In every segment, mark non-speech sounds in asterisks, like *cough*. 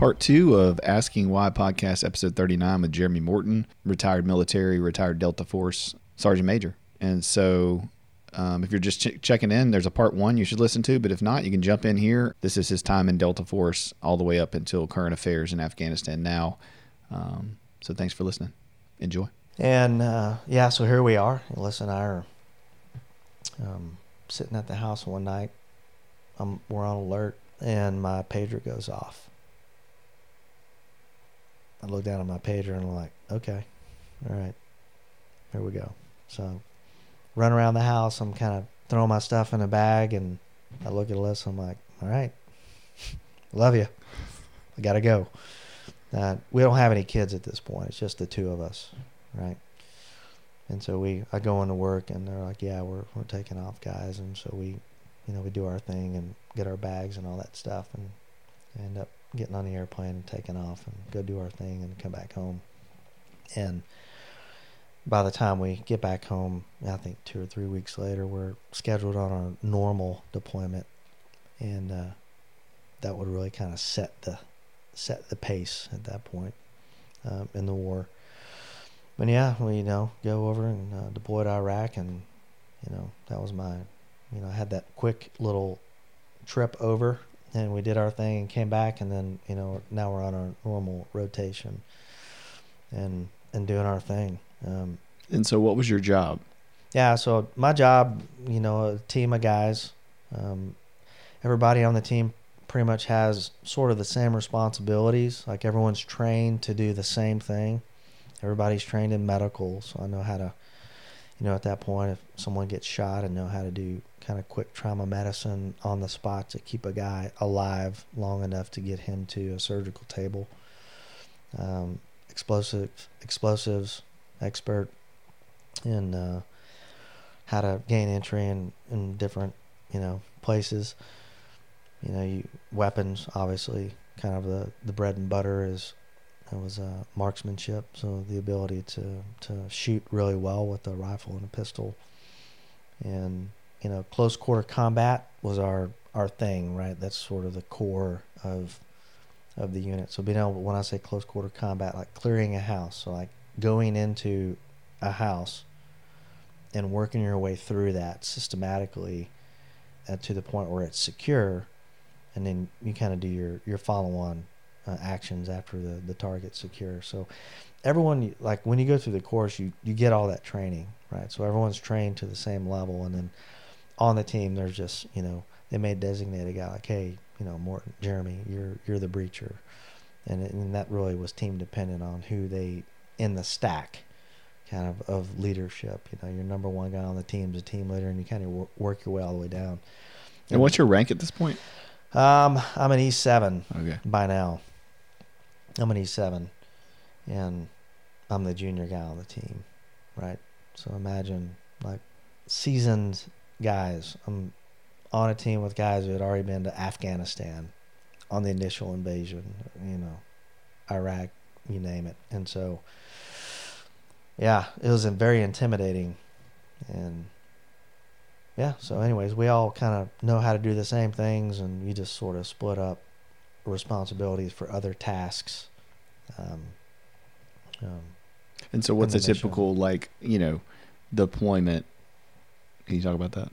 Part two of Asking Why podcast, episode 39 with Jeremy Morton, retired military, retired Delta Force Sergeant Major. And so, um, if you're just ch- checking in, there's a part one you should listen to. But if not, you can jump in here. This is his time in Delta Force all the way up until current affairs in Afghanistan now. Um, so, thanks for listening. Enjoy. And uh, yeah, so here we are. Alyssa and I are um, sitting at the house one night. Um, we're on alert, and my pager goes off. I look down at my pager and I'm like, okay, all right, here we go. So, run around the house. I'm kind of throwing my stuff in a bag, and I look at Alyssa. I'm like, all right, *laughs* love you. I gotta go. Uh, we don't have any kids at this point. It's just the two of us, right? And so we, I go into work, and they're like, "Yeah, we're we're taking off, guys." And so we, you know, we do our thing and get our bags and all that stuff, and end up getting on the airplane and taking off and go do our thing and come back home. And by the time we get back home, I think two or three weeks later, we're scheduled on our normal deployment, and uh, that would really kind of set the set the pace at that point um, in the war. But yeah, we you know go over and uh, deploy to Iraq, and you know that was my, you know, I had that quick little trip over and we did our thing and came back and then you know now we're on our normal rotation and and doing our thing. Um, And so, what was your job? yeah so my job you know a team of guys um, everybody on the team pretty much has sort of the same responsibilities. Like everyone's trained to do the same thing. Everybody's trained in medical so i know how to you know at that point if someone gets shot and know how to do kind of quick trauma medicine on the spot to keep a guy alive long enough to get him to a surgical table. Um, explosive explosives expert in uh, how to gain entry in, in different you know places. You know you weapons obviously kind of the the bread and butter is it was uh, marksmanship so the ability to to shoot really well with a rifle and a pistol. And you know close quarter combat was our our thing right? That's sort of the core of of the unit. So being able when i say close quarter combat like clearing a house so like going into a house and working your way through that systematically uh, to the point where it's secure and then you kind of do your your follow-on uh, actions after the the target's secure so everyone like when you go through the course you you get all that training right so everyone's trained to the same level and then on the team there's just you know they may designate a guy like hey you know Morton Jeremy you're you're the breacher and, it, and that really was team dependent on who they in the stack kind of of leadership you know your number one guy on the team is a team leader and you kind of work your way all the way down And what's your rank at this point? um I'm an E7 Okay. by now. I'm an E7, and I'm the junior guy on the team, right? So imagine like seasoned guys. I'm on a team with guys who had already been to Afghanistan on the initial invasion, you know, Iraq, you name it. And so, yeah, it was very intimidating. And yeah, so, anyways, we all kind of know how to do the same things, and you just sort of split up responsibilities for other tasks. Um, um, And so, what's a And the mission. typical like you know deployment? Can you talk about that?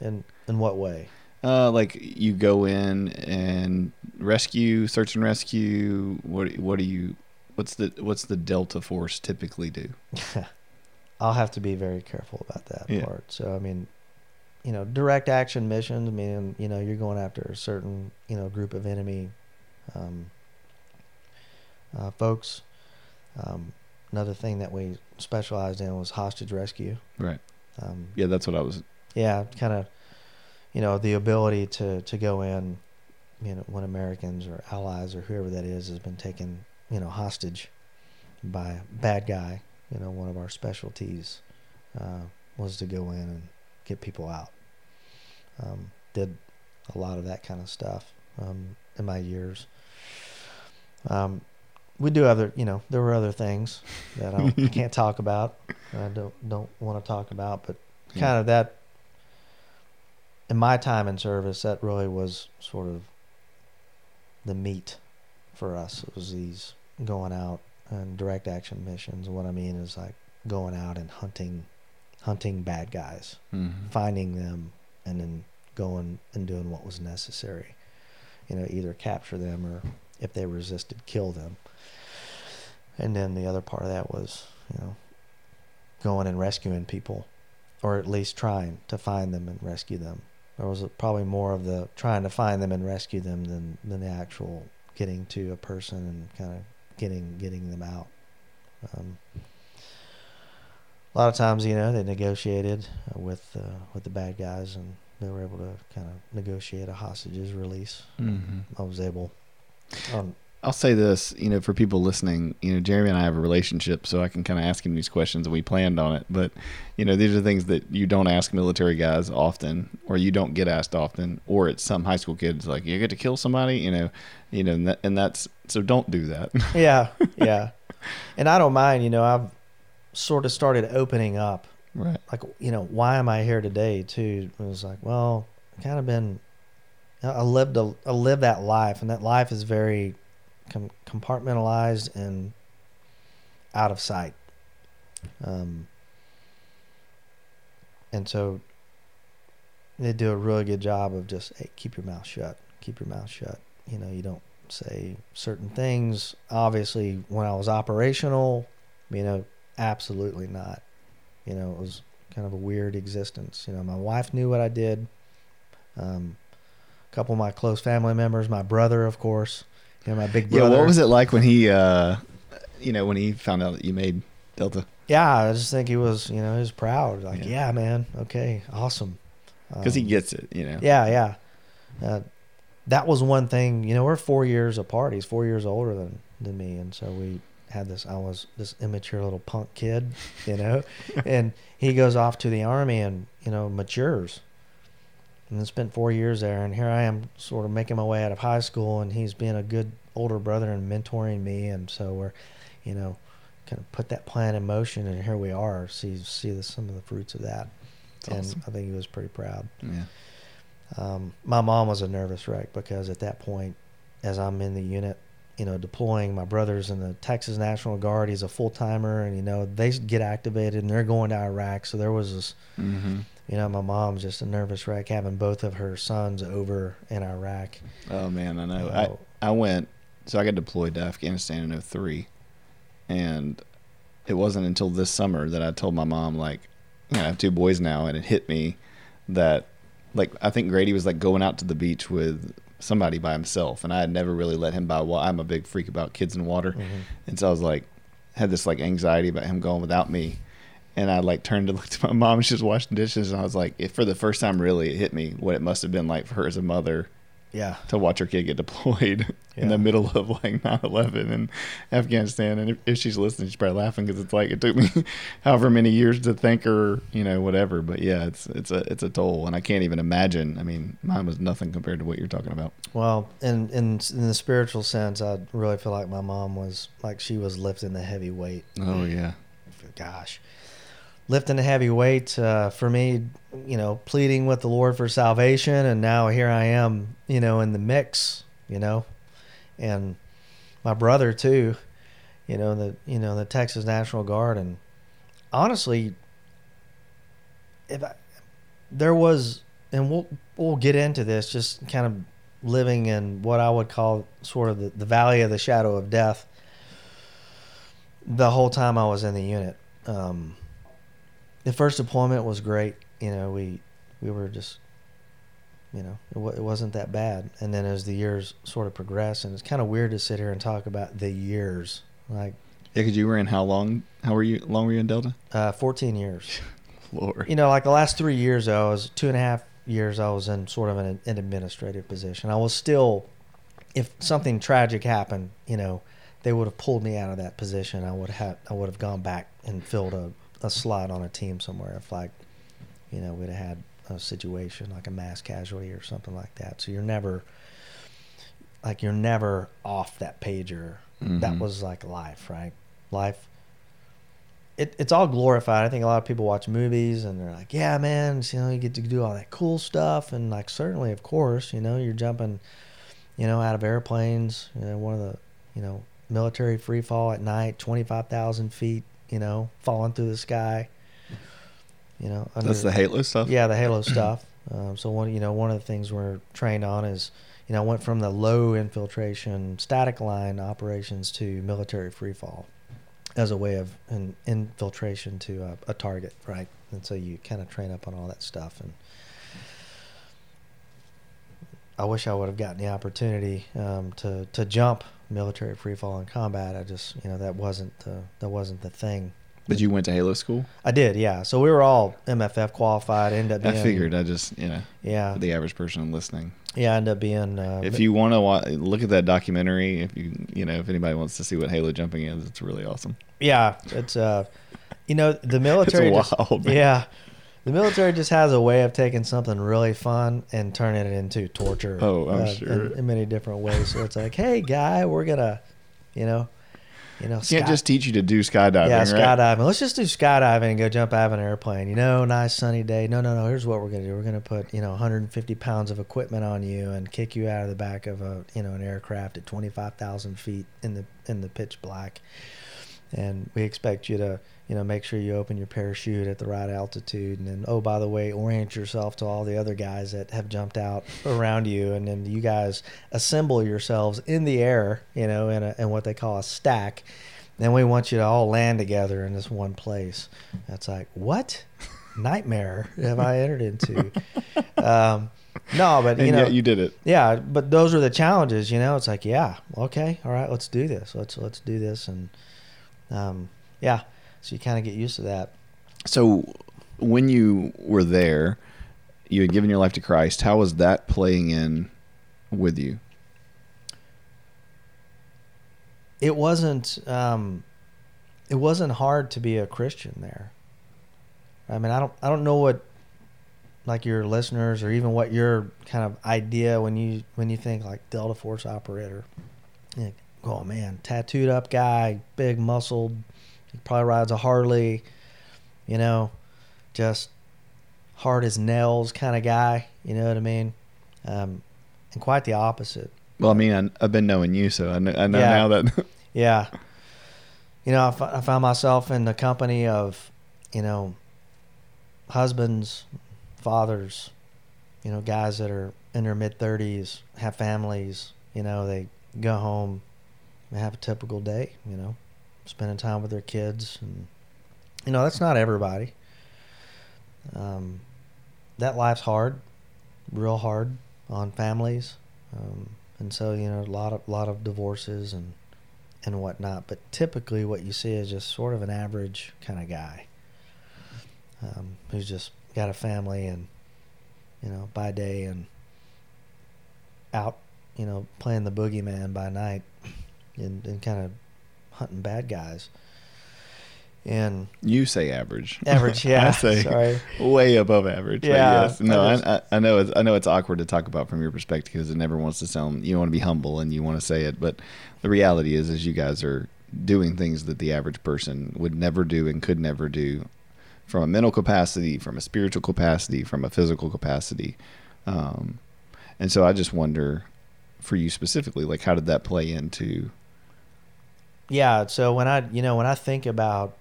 in in what way? Uh, like you go in and rescue, search and rescue. What what do you? What's the what's the Delta Force typically do? *laughs* I'll have to be very careful about that Yeah. part. So I mean, you know, direct action missions. I mean, you know, you're going after a certain you know group of enemy um, uh, folks. Um, another thing that we specialized in was hostage rescue. Right. Um, Yeah, that's what I was. yeah, kind of, you know, the ability to to go in, you know, when Americans or allies or whoever that is has been taken, you know, hostage by a bad guy. You know, one of our specialties uh, was to go in and get people out. Um, did a lot of that kind of stuff um, in my years. Um, we do other, you know, there were other things that I, I *laughs* can't talk about. I don't don't want to talk about, but Yeah. kind of that in my time in service that really was sort of the meat for us it was these going out and direct action missions what i mean is like going out and hunting hunting bad guys Mhm. finding them and then going and doing what was necessary you know either capture them or if they resisted kill them and then the other part of that was you know going and rescuing people or at least trying to find them and rescue them there was probably more of the trying to find them and rescue them than than the actual getting to a person and kind of getting getting them out um, a lot of times, you know, they negotiated with uh, with the bad guys, and they were able to kind of negotiate a hostages release. Mhm. I was able. Um, I'll say this, you know, for people listening, you know, Jeremy and I have a relationship, so I can kind of ask him these questions, and we planned on it. But, you know, these are things that you don't ask military guys often, or you don't get asked often, or it's some high school kids like you get to kill somebody, you know, you know, and, that, and that's so don't do that. *laughs* yeah, yeah, and I don't mind. You know, I've sort of started opening up. right. Like, you know, why am I here today? Too. It was like, well, kind of been. I lived a, I lived that life, and that life is very com- compartmentalized and out of sight. Um, and so they do a really good job of just hey, keep your mouth shut, keep your mouth shut. You know, you don't say certain things. Obviously, when I was operational, you know, absolutely not. You know, it was kind of a weird existence. You know, my wife knew what I did. Um, a couple of my close family members, my brother, of course, know, my big brother. Yeah. What was it like when he, uh, you know, when he found out that you made Delta? Yeah, I just think he was, you know, he was proud. Like, Yeah. yeah, man, okay, awesome. Because he Um, gets it, you know. Yeah, yeah. Uh, that was one thing. You know, we're four years apart. He's four years older than than me, and so we had this. I was this immature little punk kid, you know, *laughs* and he goes off to the army and you know matures. And then spent four years there, and here I am, sort of making my way out of high school, and he's being a good older brother and mentoring me, and so we're, you know, kind of put that plan in motion, and here we are. See, see the, some of the fruits of that, It's and awesome. I think he was pretty proud. Yeah. Um, my mom was a nervous wreck because at that point, as I'm in the unit, you know, deploying, my brother's in the Texas National Guard. He's a full timer, and you know they get activated and they're going to Iraq. So there was this, Mm-hmm. You know, my mom's just a nervous wreck having both of her sons over in Iraq. Oh man, I know. Oh. I I went so I got deployed to Afghanistan in 03 and it wasn't until this summer that I told my mom like you know, I have two boys now and it hit me that like I think Grady was like going out to the beach with somebody by himself and I had never really let him by well I'm a big freak about kids in water Mhm. and so I was like had this like anxiety about him going without me and I like turned to *laughs* look to my mom. She was washing dishes, and I was like, it, for the first time, really, it hit me what it must have been like for her as a mother Yeah, to watch her kid get deployed *laughs* in the middle of like 9/11 in Afghanistan. And if, if she's listening, she's probably laughing because it's like it took me *laughs* however many years to thank her, you know, whatever. But yeah, it's it's a it's a toll, and I can't even imagine. I mean, mine was nothing compared to what you're talking about. Well, in in in the spiritual sense, I really feel like my mom was like she was lifting the heavy weight. Oh yeah, gosh, lifting a heavy weight uh, for me, you know, pleading with the Lord for salvation, and now here I am, you know, in the mix, you know, and my brother too, you know, the you know the Texas National Guard, and honestly, if I, there was, and we'll we'll get into this, just kind of living in what I would call sort of the, the valley of the shadow of death the whole time I was in the unit. Um, the first deployment was great. You know, we we were just, you know, it, w- it wasn't that bad. And then as the years sort of progress, and it's kind of weird to sit here and talk about the years, like Yeah, because you were in how long? How were you? Long were you in Delta? uh, 14 years. *laughs* Lord. You know, like the last three years, I was two and a half years. I was in sort of an, an administrative position. I was still, if something tragic happened, you know, they would have pulled me out of that position. I would have I would have gone back and filled a, a slot on a team somewhere if like, you know, we'd have had a situation like a mass casualty or something like that. So you're never like you're never off that pager. That Mhm. was like life, right? Life it, it's all glorified. I think a lot of people watch movies and they're like, yeah, man, you know, you get to do all that cool stuff. And like, certainly, of course, you know, you're jumping, you know, out of airplanes, you know, one of the, you know, military free fall at night, 25,000 feet, you know, falling through the sky, you know, That's the Halo stuff. yeah, the Halo stuff. Um, so one, you know, one of the things we're trained on is, you know, I went from the low infiltration static line operations to military free fall as a way of an infiltration to a, a target, right? And so you kind of train up on all that stuff. And I wish I would have gotten the opportunity um, to to jump military free fall in combat. I just, you know, that wasn't the, that wasn't the thing. But you went to Halo school. I did, yeah. So we were all MFF qualified. Ended up I figured. I just you know yeah, the average person listening. yeah. I end up being. Uh, If you want to wa- look at that documentary, if you you know if anybody wants to see what Halo jumping is, it's really awesome. yeah, it's uh, you know, the military. It's just- wild. man. yeah, the military just has a way of taking something really fun and turning it into torture. Oh, I'm uh, sure. In, in many different ways. So it's like, hey, guy, we're gonna, you know, you know, Can't just teach you to do skydiving, yeah, right? skydiving. Let's just do skydiving and go jump out of an airplane. You know, nice sunny day. No, no, no. Here's what we're gonna do. We're gonna put you know 150 pounds of equipment on you and kick you out of the back of a you know an aircraft at 25,000 feet in the in the pitch black. And we expect you to you know make sure you open your parachute at the right altitude. And then oh by the way, orient yourself to all the other guys that have jumped out around you. And then you guys assemble yourselves in the air. You know, in a in what they call a stack. Then we want you to all land together in this one place. That's like, what *laughs* nightmare have I entered into? *laughs* um, no, but you and know, you did it. yeah, but those are the challenges. You know, it's like, yeah, okay, all right, let's do this. Let's let's do this, and um, yeah, so you kind of get used to that. So when you were there, you had given your life to Christ. How was that playing in with you? It wasn't um, it wasn't hard to be a Christian there. I mean, I don't I don't know what like your listeners or even what your kind of idea when you when you think like Delta Force operator. Think, oh man, tattooed up guy, big muscled, he probably rides a Harley, you know, just hard as nails kind of guy. You know what I mean? Um, and quite the opposite. Well, I mean, I, I've been knowing you, so I know, I know Yeah. now that *laughs* Yeah. You know, I, f- I found myself in the company of, you know, husbands, fathers, you know, guys that are in their mid 30s, have families, you know, they go home have a typical day, you know, spending time with their kids. And, you know, that's not everybody. Um, that life's hard, real hard on families. Um, and so, you know, a lot of, lot of divorces and, and whatnot. But typically, what you see is just sort of an average kind of guy um, who's just got a family and you know by day and out, you know, playing the boogeyman by night and, and kind of hunting bad guys. And you say average. average, *laughs* yeah. I say sorry. way above average. but Yeah, yes. No, I I, I, I know. It's, I know it's awkward to talk about from your perspective because it never wants to sound. You want to be humble and you want to say it, but the reality is, is you guys are doing things that the average person would never do and could never do, from a mental capacity, from a spiritual capacity, from a physical capacity, um, and so I just wonder, for you specifically, like how did that play into? Yeah, so when I, you know, when I think about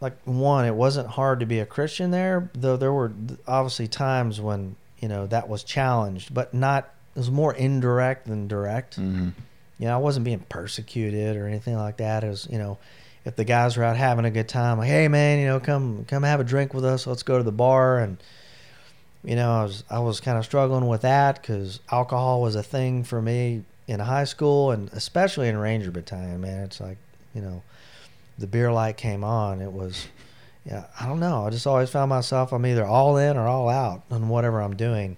like one, it wasn't hard to be a Christian there, though there were obviously times when, you know, that was challenged, but not it was more indirect than direct. Mm-hmm. You know, I wasn't being persecuted or anything like that. It was, you know, if the guys were out having a good time, like, hey man, you know, come come have a drink with us. Let's go to the bar. And you know, I was I was kind of struggling with that because alcohol was a thing for me in high school and especially in Ranger Battalion. Man, it's like you know, the beer light came on. It was, yeah, I don't know. I just always found myself I'm either all in or all out on whatever I'm doing,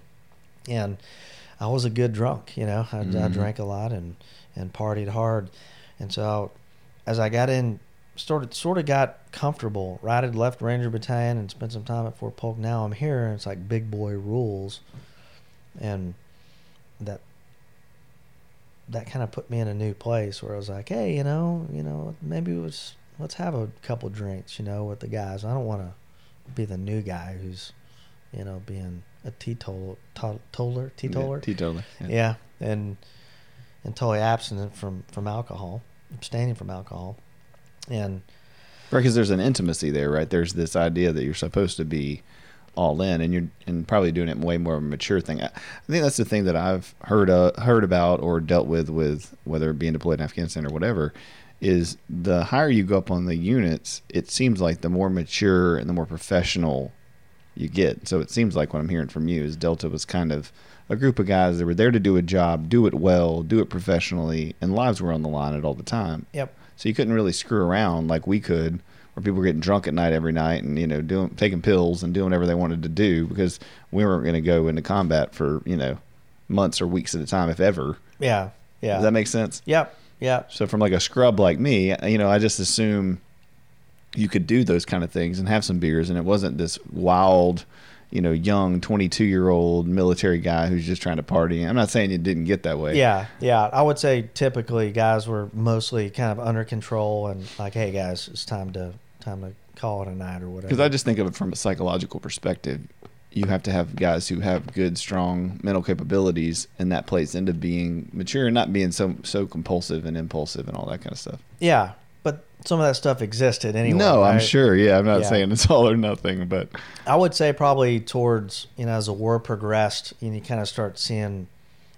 and I was a good drunk. You know, I, I Mhm. drank a lot and and partied hard, and so as I got in started sort of got comfortable. Right, had left Ranger Battalion and spent some time at Fort Polk. Now I'm here, and it's like big boy rules, and that that kind of put me in a new place where I was like, hey, you know, you know, maybe it was let's have a couple drinks, you know, with the guys. I don't want to be the new guy who's, you know, being a teetotaler, to- teetotaler. Yeah, teetotaler. Yeah, and and totally abstinent from from alcohol, abstaining from alcohol, and Right, because there's an intimacy there, right? There's this idea that you're supposed to be all in, and you're and probably doing it way more of a mature thing. I, I think that's the thing that I've heard uh, heard about or dealt with with whether being deployed in Afghanistan or whatever, is the higher you go up on the units, it seems like the more mature and the more professional you get. So it seems like what I'm hearing from you is Delta was kind of a group of guys that were there to do a job, do it well, do it professionally, and lives were on the line at all the time. yep, So you couldn't really screw around like we could, where people were getting drunk at night every night and you know doing taking pills and doing whatever they wanted to do because we weren't going to go into combat for you know months or weeks at a time if ever. yeah, yeah, Does that make sense? yep, yep, So from like a scrub like me, you know, I just assume you could do those kind of things and have some beers, and it wasn't this wild, you know, young twenty-two year old military guy who's just trying to party. I'm not saying it didn't get that way. yeah, yeah. I would say typically guys were mostly kind of under control and like, hey guys, it's time to time to call it a night or whatever. Because I just think of it from a psychological perspective. You have to have guys who have good, strong mental capabilities, and that plays into being mature and not being so so compulsive and impulsive and all that kind of stuff. yeah, but some of that stuff existed anyway. no, I'm sure. Yeah, I'm not Yeah. saying it's all or nothing, but I would say probably towards you know as the war progressed, know, you kind of start seeing,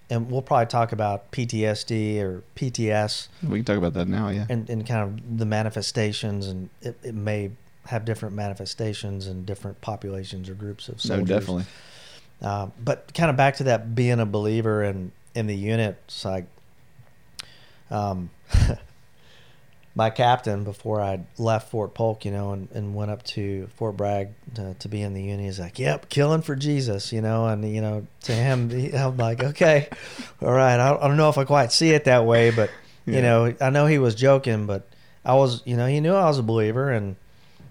and we'll probably talk about PTSD or PTS we can talk about that now. Yeah. and, and kind of the manifestations, and it, it may have different manifestations in different populations or groups of soldiers. No, definitely. Uh, but kind of back to that being a believer in in the unit, it's like, um, *laughs* my captain before I left Fort Polk, you know, and, and went up to Fort Bragg to, to be in the unit. He's like, "Yep, killing for Jesus," you know, and you know, to him, he, I'm like, "Okay, *laughs* all right." I, I don't know if I quite see it that way, but you know, I know he was joking, but I was, you know, he knew I was a believer, and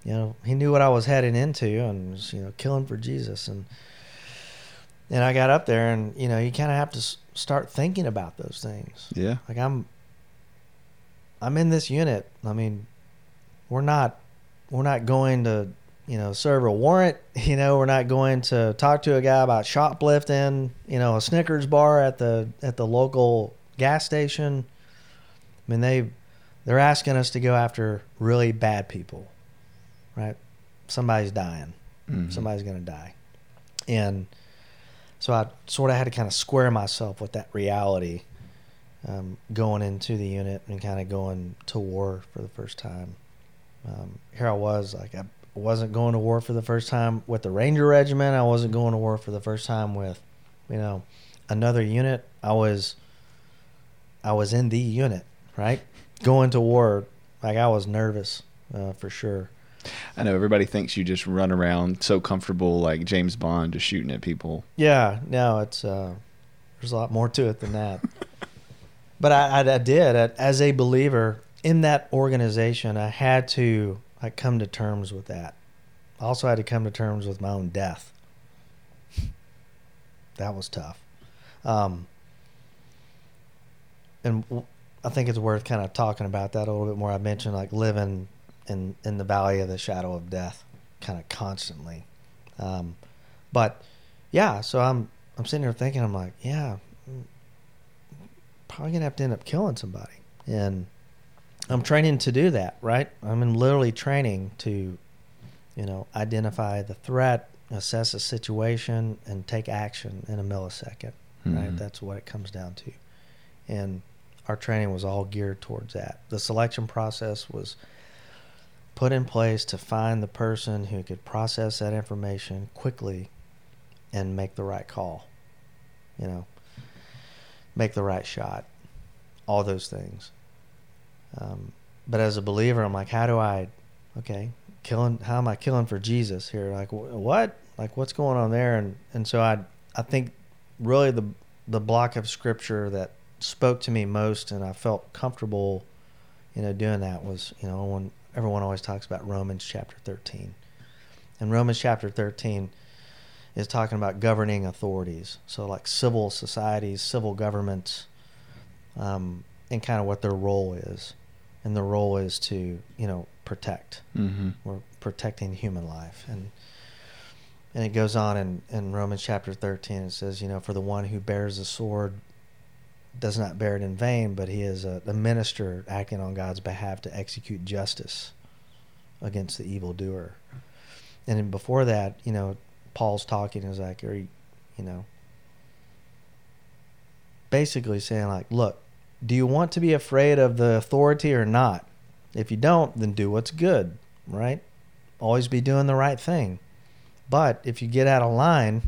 you know, he knew what I was heading into, and was, you know, killing for Jesus, and and I got up there, and you know, you kind of have to s- start thinking about those things. Yeah. Like I'm, I'm in this unit. I mean, we're not, we're not going to, you know, serve a warrant. *laughs* You know, we're not going to talk to a guy about shoplifting. You know, a Snickers bar at the at the local gas station. I mean, they they're asking us to go after really bad people, right? Somebody's dying Mhm. somebody's going to die. And so I sort of had to kind of square myself with that reality um, going into the unit and kind of going to war for the first time. Um, here I was, like, I wasn't going to war for the first time with the Ranger Regiment. I wasn't going to war for the first time with, you know, another unit. I was, I was in the unit, right? Going to war, like I was nervous uh, for sure. I know everybody thinks you just run around so comfortable like James Bond just shooting at people. Yeah, no, it's uh, there's a lot more to it than that. *laughs* but I, I, I did I- as a believer in that organization. I had to come to terms with that. I also had to come to terms with my own death. That was tough. Um, and I think it's worth kind of talking about that a little bit more. I mentioned like living in in the valley of the shadow of death, kind of constantly. Um, but yeah, so I'm I'm sitting here thinking, I'm like, yeah, probably gonna have to end up killing somebody, and I'm training to do that, right? I'm in literally training to, you know, identify the threat, assess the situation, and take action in a millisecond, right? Mhm. That's what it comes down to, and our training was all geared towards that. The selection process was put in place to find the person who could process that information quickly and make the right call. You know, make the right shot. All those things. Um, but as a believer, I'm like, how do I, okay, killing, how am I killing for Jesus here? Like, wh- what? Like, what's going on there? And, and so I, I think really the, the block of scripture that spoke to me most and I felt comfortable, you know, doing that was, you know, when everyone always talks about Romans chapter 13. And Romans chapter 13 is talking about governing authorities. So, like civil societies, civil governments, um, and kind of what their role is. And the role is to, you know, protect. Mm-hmm. We're protecting human life. And and it goes on in, in Romans chapter 13. It says, you know, for the one who bears the sword does not bear it in vain, but he is a, a minister acting on God's behalf to execute justice against the evildoer. And then before that, you know, Paul's talking is like, you, you know, basically saying like, look, do you want to be afraid of the authority or not? If you don't, then do what's good, right? Always be doing the right thing. But if you get out of line,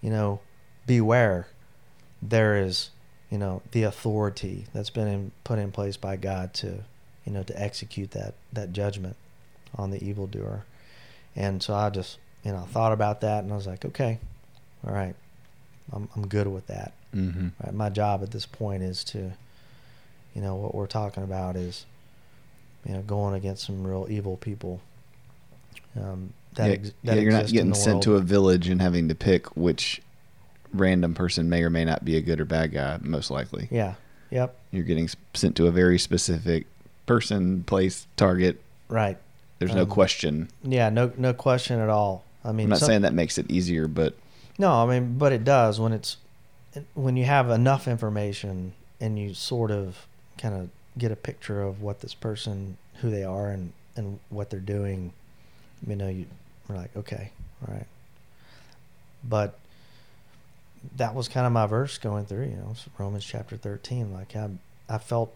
you know, beware. There is, you know, the authority that's been in, put in place by God to, you know, to execute that that judgment on the evildoer. And so I just, you know, thought about that and I was like, okay, all right, I'm I'm good with that. Mm-hmm. Right? My job at this point is to, you know, what we're talking about is, you know, going against some real evil people. Um, that, yeah, ex- that yeah, you're not getting sent to a village and having to pick which random person may or may not be a good or bad guy. Most likely, Yeah. Yep. you're getting sent to a very specific person, place, target. Right. There's no Um, question. Yeah. No. No question at all. I mean, I'm not some- saying that makes it easier, but No, I mean, but it does when it's when you have enough information and you sort of kind of get a picture of what this person, who they are, and and what they're doing. You know, you are like, okay, all right. But that was kind of my verse going through. You know, Romans chapter thirteen. Like I, I felt.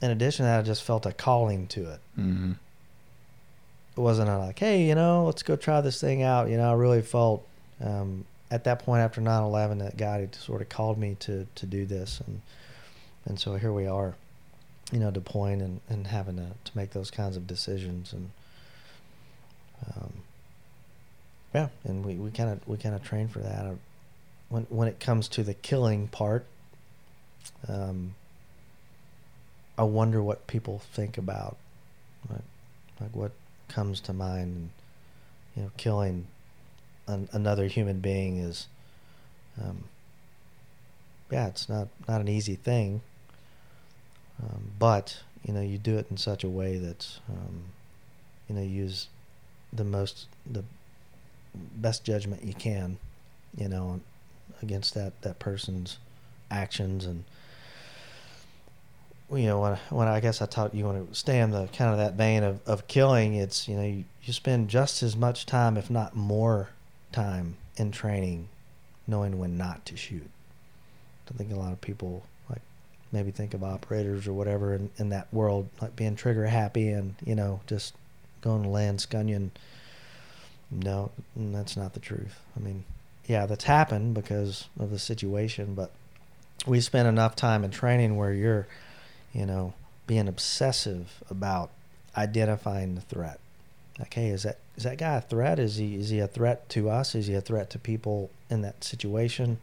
In addition to that, I just felt a calling to it. mm-hmm. It wasn't like, hey, you know, let's go try this thing out. You know, I really felt um, at that point after 9/11 that God had sort of called me to to do this, and and so here we are, you know, deploying and, and having to, to make those kinds of decisions, and um, yeah, and we we kind of we kind of train for that. Uh, When when it comes to the killing part, um, I wonder what people think about, like, like what comes to mind. And, you know, killing an, another human being is, um, yeah, it's not not an easy thing. Um, but you know, you do it in such a way that, um, you know, use the most the best judgment you can, you know, against that that person's actions and you know when when I guess I taught you want to stay in the kind of that vein of, of killing it's you know you, you spend just as much time if not more time in training knowing when not to shoot. I think a lot of people like maybe think of operators or whatever in, in that world like being trigger happy and you know just going to land scunion no that's not the truth. I mean yeah that's happened because of the situation but we spend enough time in training where you're you know, being obsessive about identifying the threat. Like, hey, is that is that guy a threat? Is he is he a threat to us? Is he a threat to people in that situation?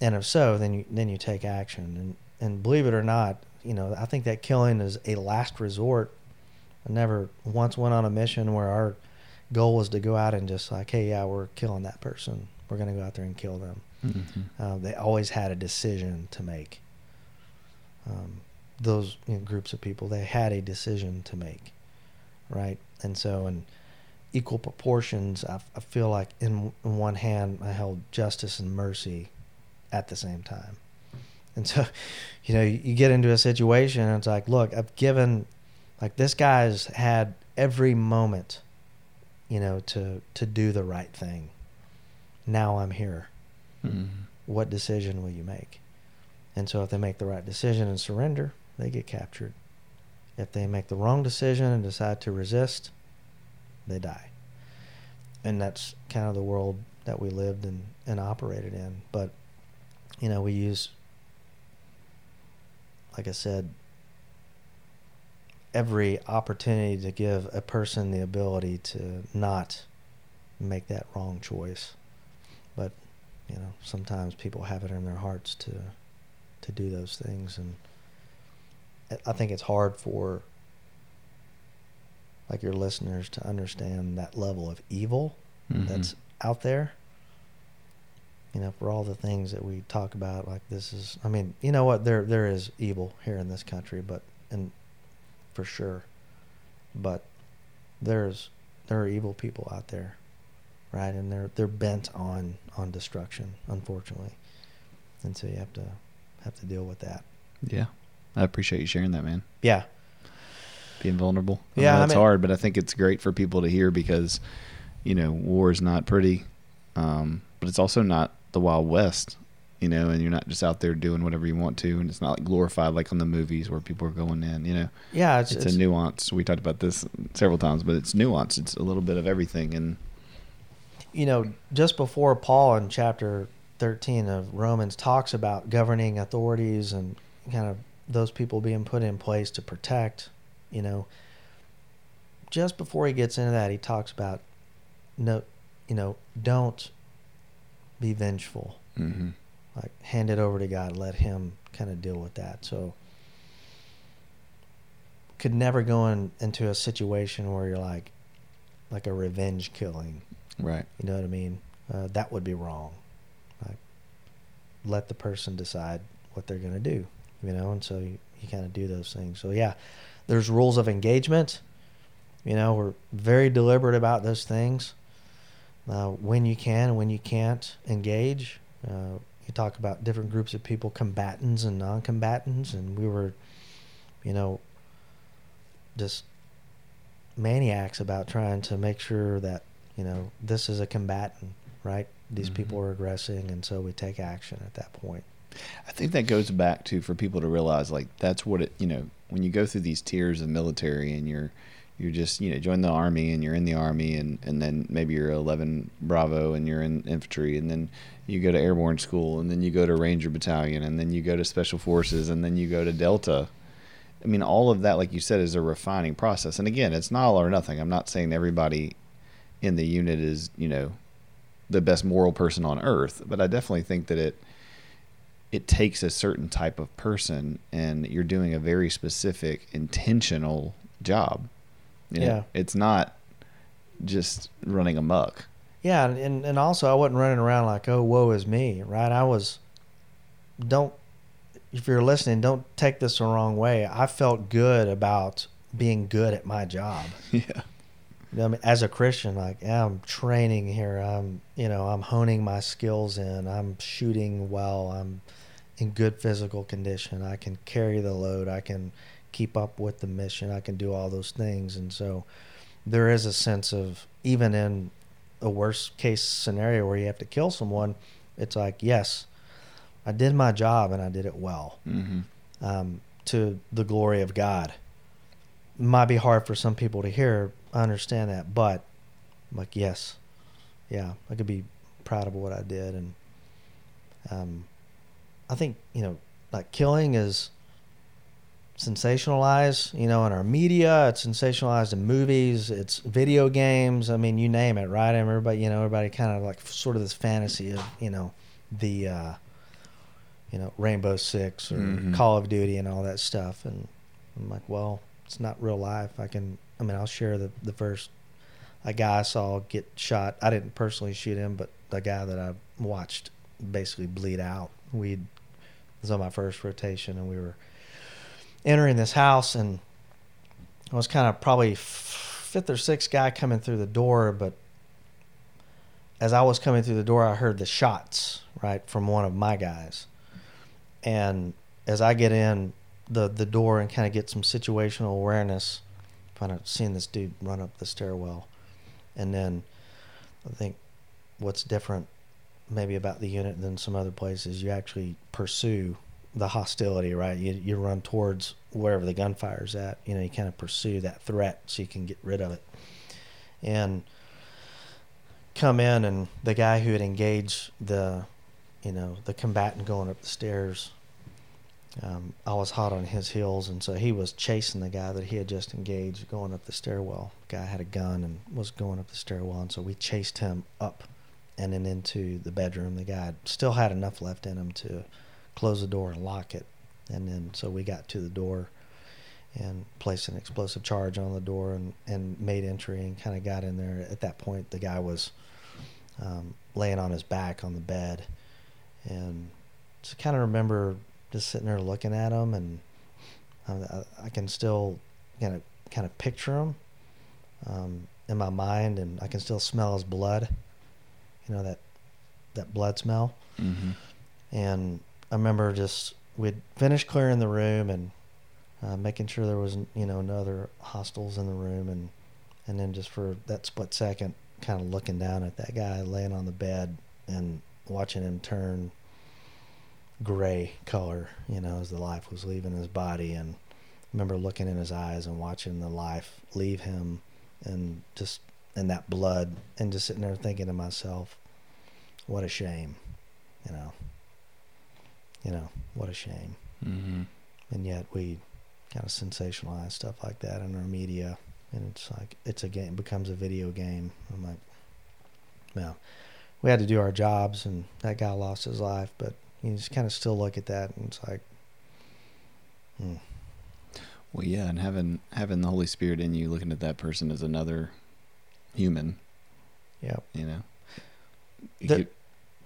And if so, then you then you take action. And and believe it or not, you know, I think that killing is a last resort. I never once went on a mission where our goal was to go out and just like, hey, yeah, we're killing that person. We're gonna go out there and kill them. Mm-hmm. Uh, they always had a decision to make. Um, those you know, groups of people, they had a decision to make, right? And so, in equal proportions, I, I feel like in, in one hand I held justice and mercy at the same time. And so, *laughs* you know, you, you get into a situation and it's like, look, I've given, like this guy's had every moment, you know, to to do the right thing. Now I'm here Mm-hmm. what decision will you make? And so if they make the right decision and surrender, they get captured. If they make the wrong decision and decide to resist, they die. And that's kind of the world that we lived and, and operated in. But, you know, we use, like I said, every opportunity to give a person the ability to not make that wrong choice. But, you know, sometimes people have it in their hearts to to do those things and I think it's hard for like your listeners to understand that level of evil Mhm. that's out there. You know, for all the things that we talk about, like this is. I mean, you know what? There there is evil here in this country, but and for sure, but there's there are evil people out there, right? And they're they're bent on on destruction, unfortunately, and so you have to have to deal with that. Yeah. I appreciate you sharing that, man. Yeah, Being vulnerable. I Yeah, I it's mean- hard, but I think it's great for people to hear because, you know, war is not pretty, um, but it's also not the Wild West, you know, and you're not just out there doing whatever you want to, and it's not like glorified like on the movies where people are going in, you know. yeah. It's, It's, it's, a nuance. We talked about this several times, but it's nuance. It's a little bit of everything, and you know, just before Paul in chapter 13 of Romans talks about governing authorities and kind of those people being put in place to protect, you know, just before he gets into that, he talks about no, you know, don't be vengeful. mhm. Like hand it over to God, let him kind of deal with that. So could never go in, into a situation where you're like like a revenge killing. right. You know what I mean? Uh, that would be wrong. Like, let the person decide what they're going to do, you know, and so you, you kind of do those things. So, yeah, there's rules of engagement. You know, we're very deliberate about those things. Uh, when you can when you can't engage. Uh, you talk about different groups of people, combatants and non combatants, and we were, you know, just maniacs about trying to make sure that you know this is a combatant right these Mhm. people are aggressing and so we take action at that point I think that goes back to for people to realize like that's what it you know when you go through these tiers of military and you're you're just you know join the army and you're in the army and and then maybe you're 11 Bravo and you're in infantry and then you go to airborne school and then you go to Ranger battalion and then you go to special forces and then you go to Delta. I mean all of that like you said is a refining process and again it's not all or nothing. I'm not saying everybody in the unit is you know the best moral person on earth, but I definitely think that it it takes a certain type of person and you're doing a very specific intentional job you know? Yeah. it's not just running amok yeah and, and also i wasn't running around like oh woe is me right i was don't if you're listening don't take this the wrong way i felt good about being good at my job *laughs* yeah You know, I mean, as a Christian, like yeah, I'm training here. I'm, you know, I'm honing my skills in. I'm shooting well. I'm in good physical condition. I can carry the load. I can keep up with the mission. I can do all those things. And so, there is a sense of even in a worst case scenario where you have to kill someone, it's like yes, I did my job and I did it well mm-hmm. um, to the glory of God. Might be hard for some people to hear. I understand that, but I'm like, yes, yeah, I could be proud of what I did, and um, I think you know, like killing is sensationalized, you know, in our media. It's sensationalized in movies. It's video games. I mean, you name it, right? And everybody, you know, everybody kind of like sort of this fantasy of you know the uh, you know Rainbow Six or Mhm. Call of Duty and all that stuff. And I'm like, well, it's not real life. I can, I mean, I'll share the the first a guy I saw get shot. I didn't personally shoot him, but the guy that I watched basically bleed out. We it was on my first rotation, and we were entering this house, and I was kind of probably fifth or sixth guy coming through the door, but as I was coming through the door, I heard the shots right from one of my guys, and as I get in the the door and kind of get some situational awareness, kind of seeing this dude run up the stairwell, and then I think what's different maybe about the unit than some other places, you actually pursue the hostility, right? You you run towards wherever the gunfire is at. You know, you kind of pursue that threat so you can get rid of it. And come in, and the guy who had engaged the, you know, the combatant going up the stairs. Um, I was hot on his heels, and so he was chasing the guy that he had just engaged going up the stairwell. guy had a gun and was going up the stairwell, and so we chased him up and then into the bedroom. The guy still had enough left in him to close the door and lock it. And then so we got to the door and placed an explosive charge on the door and, and made entry and kind of got in there. At that point, the guy was um, laying on his back on the bed. And just kind of remember just sitting there looking at him, and I, I can still kind of kind of picture him um, in my mind, and I can still smell his blood you know that that blood smell. Mm-hmm. And I remember just we'd finished clearing the room and uh, making sure there was you know no other hostiles in the room, and and then just for that split second, kind of looking down at that guy laying on the bed and watching him turn gray color, you know, as the life was leaving his body, and I remember looking in his eyes and watching the life leave him, and just and that blood and just sitting there thinking to myself, what a shame, you know. You know, what a shame. Mm-hmm. And yet we kind of sensationalize stuff like that in our media, and it's like it's a game, becomes a video game. I'm like, well, we had to do our jobs, and that guy lost his life, but you just kind of still look at that, and it's like, hmm. Well, yeah, and having having the Holy Spirit in you, looking at that person as another human. Yep. You know. You The- get-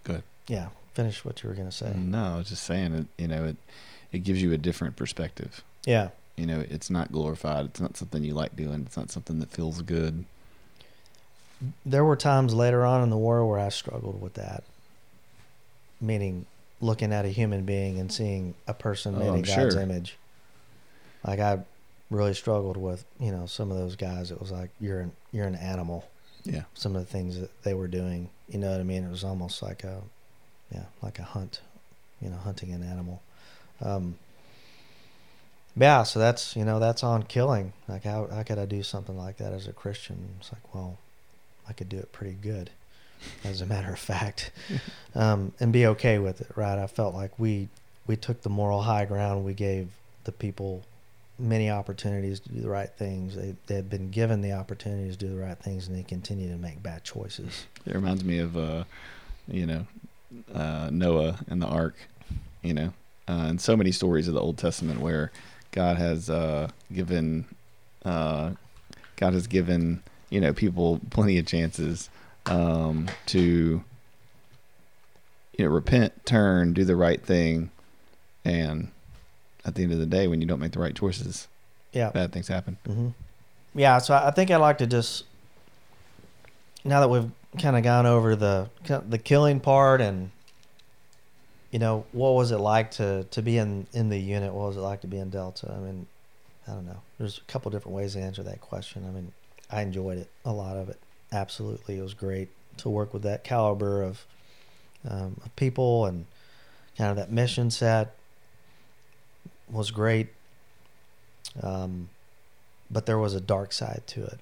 go ahead. Yeah. Finish what you were gonna say. No, I was just saying it. You know, it it gives you a different perspective. Yeah. You know, it's not glorified. It's not something you like doing. It's not something that feels good. There were times later on in the war where I struggled with that. Meaning looking at a human being and seeing a person made Oh, in God's sure. image. Like I really struggled with, you know, some of those guys. It was like you're an you're an animal. Yeah. Some of the things that they were doing. You know what I mean? It was almost like a yeah, like a hunt, you know, hunting an animal. Um yeah, so that's you know, that's on killing. Like how how could I do something like that as a Christian? It's like, well, I could do it pretty good, *laughs* as a matter of fact, *laughs* um, and be okay with it, right? I felt like we we took the moral high ground. We gave the people many opportunities to do the right things. They they had been given the opportunities to do the right things, and they continue to make bad choices. It reminds me of, uh, you know, uh, Noah and the ark. You know, uh, and so many stories of the Old Testament where God has uh, given, uh, God has given you know people plenty of chances um, to, you know, repent, turn, do the right thing, and at the end of the day, when you don't make the right choices, Yeah. bad things happen. hmm Yeah, so I I think I'd like to just now that we've kind of gone over the the killing part and you know what was it like to to be in in the unit? What was it like to be in Delta? I mean, I don't know. There's a couple different ways to answer that question. I mean, I enjoyed it, a lot of it. Absolutely, it was great to work with that caliber of, um, of people and kind of that mission set was great. Um, but there was a dark side to it.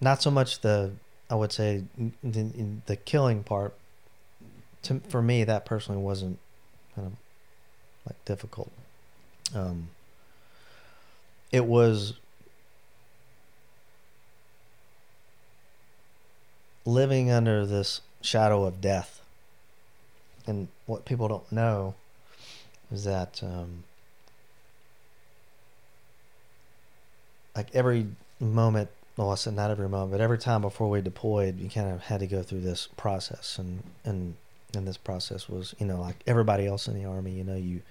Not so much the, I would say, the, the killing part. To, for me, that personally wasn't kind of like difficult. Um, it was living under this shadow of death. And what people don't know that um, like every moment well I said not every moment but every time before we deployed you kind of had to go through this process and and and this process was you know like everybody else in the army you know you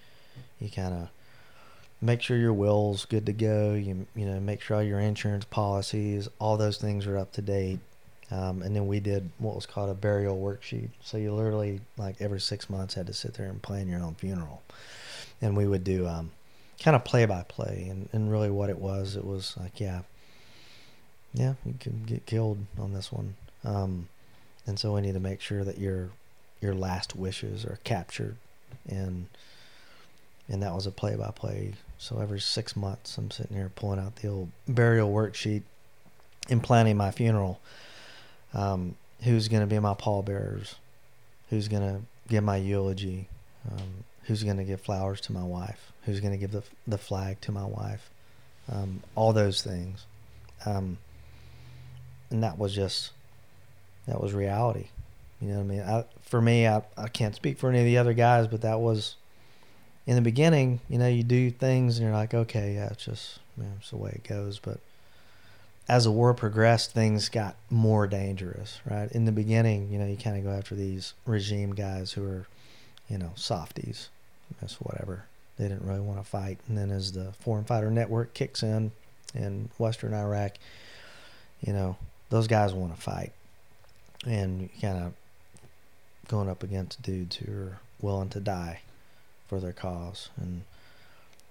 you kind of make sure your will's good to go you you know make sure all your insurance policies all those things are up to date um, and then we did what was called a burial worksheet. So you literally like every six months had to sit there and plan your own funeral. And we would do um, kind of play by play and, and really what it was it was like yeah. Yeah you could get killed on this one. Um, and so we need to make sure that your your last wishes are captured. And and that was a play by play. So every six months, I'm sitting here pulling out the old burial worksheet and planning my funeral. Um, who's going to be my pallbearers? Who's going to give my eulogy? Um, who's going to give flowers to my wife? Who's going to give the the flag to my wife? Um, all those things, um, and that was just that was reality. You know what I mean? I, for me, I, I can't speak for any of the other guys, but that was in the beginning. You know, you do things and you're like, okay, yeah, it's just it's the way it goes. But as the war progressed, things got more dangerous. Right in the beginning, you know, you kind of go after these regime guys who are, you know, softies, that's whatever. They didn't really want to fight. And then as the foreign fighter network kicks in in Western Iraq, you know, those guys want to fight. And you kind of going up against dudes who are willing to die for their cause. And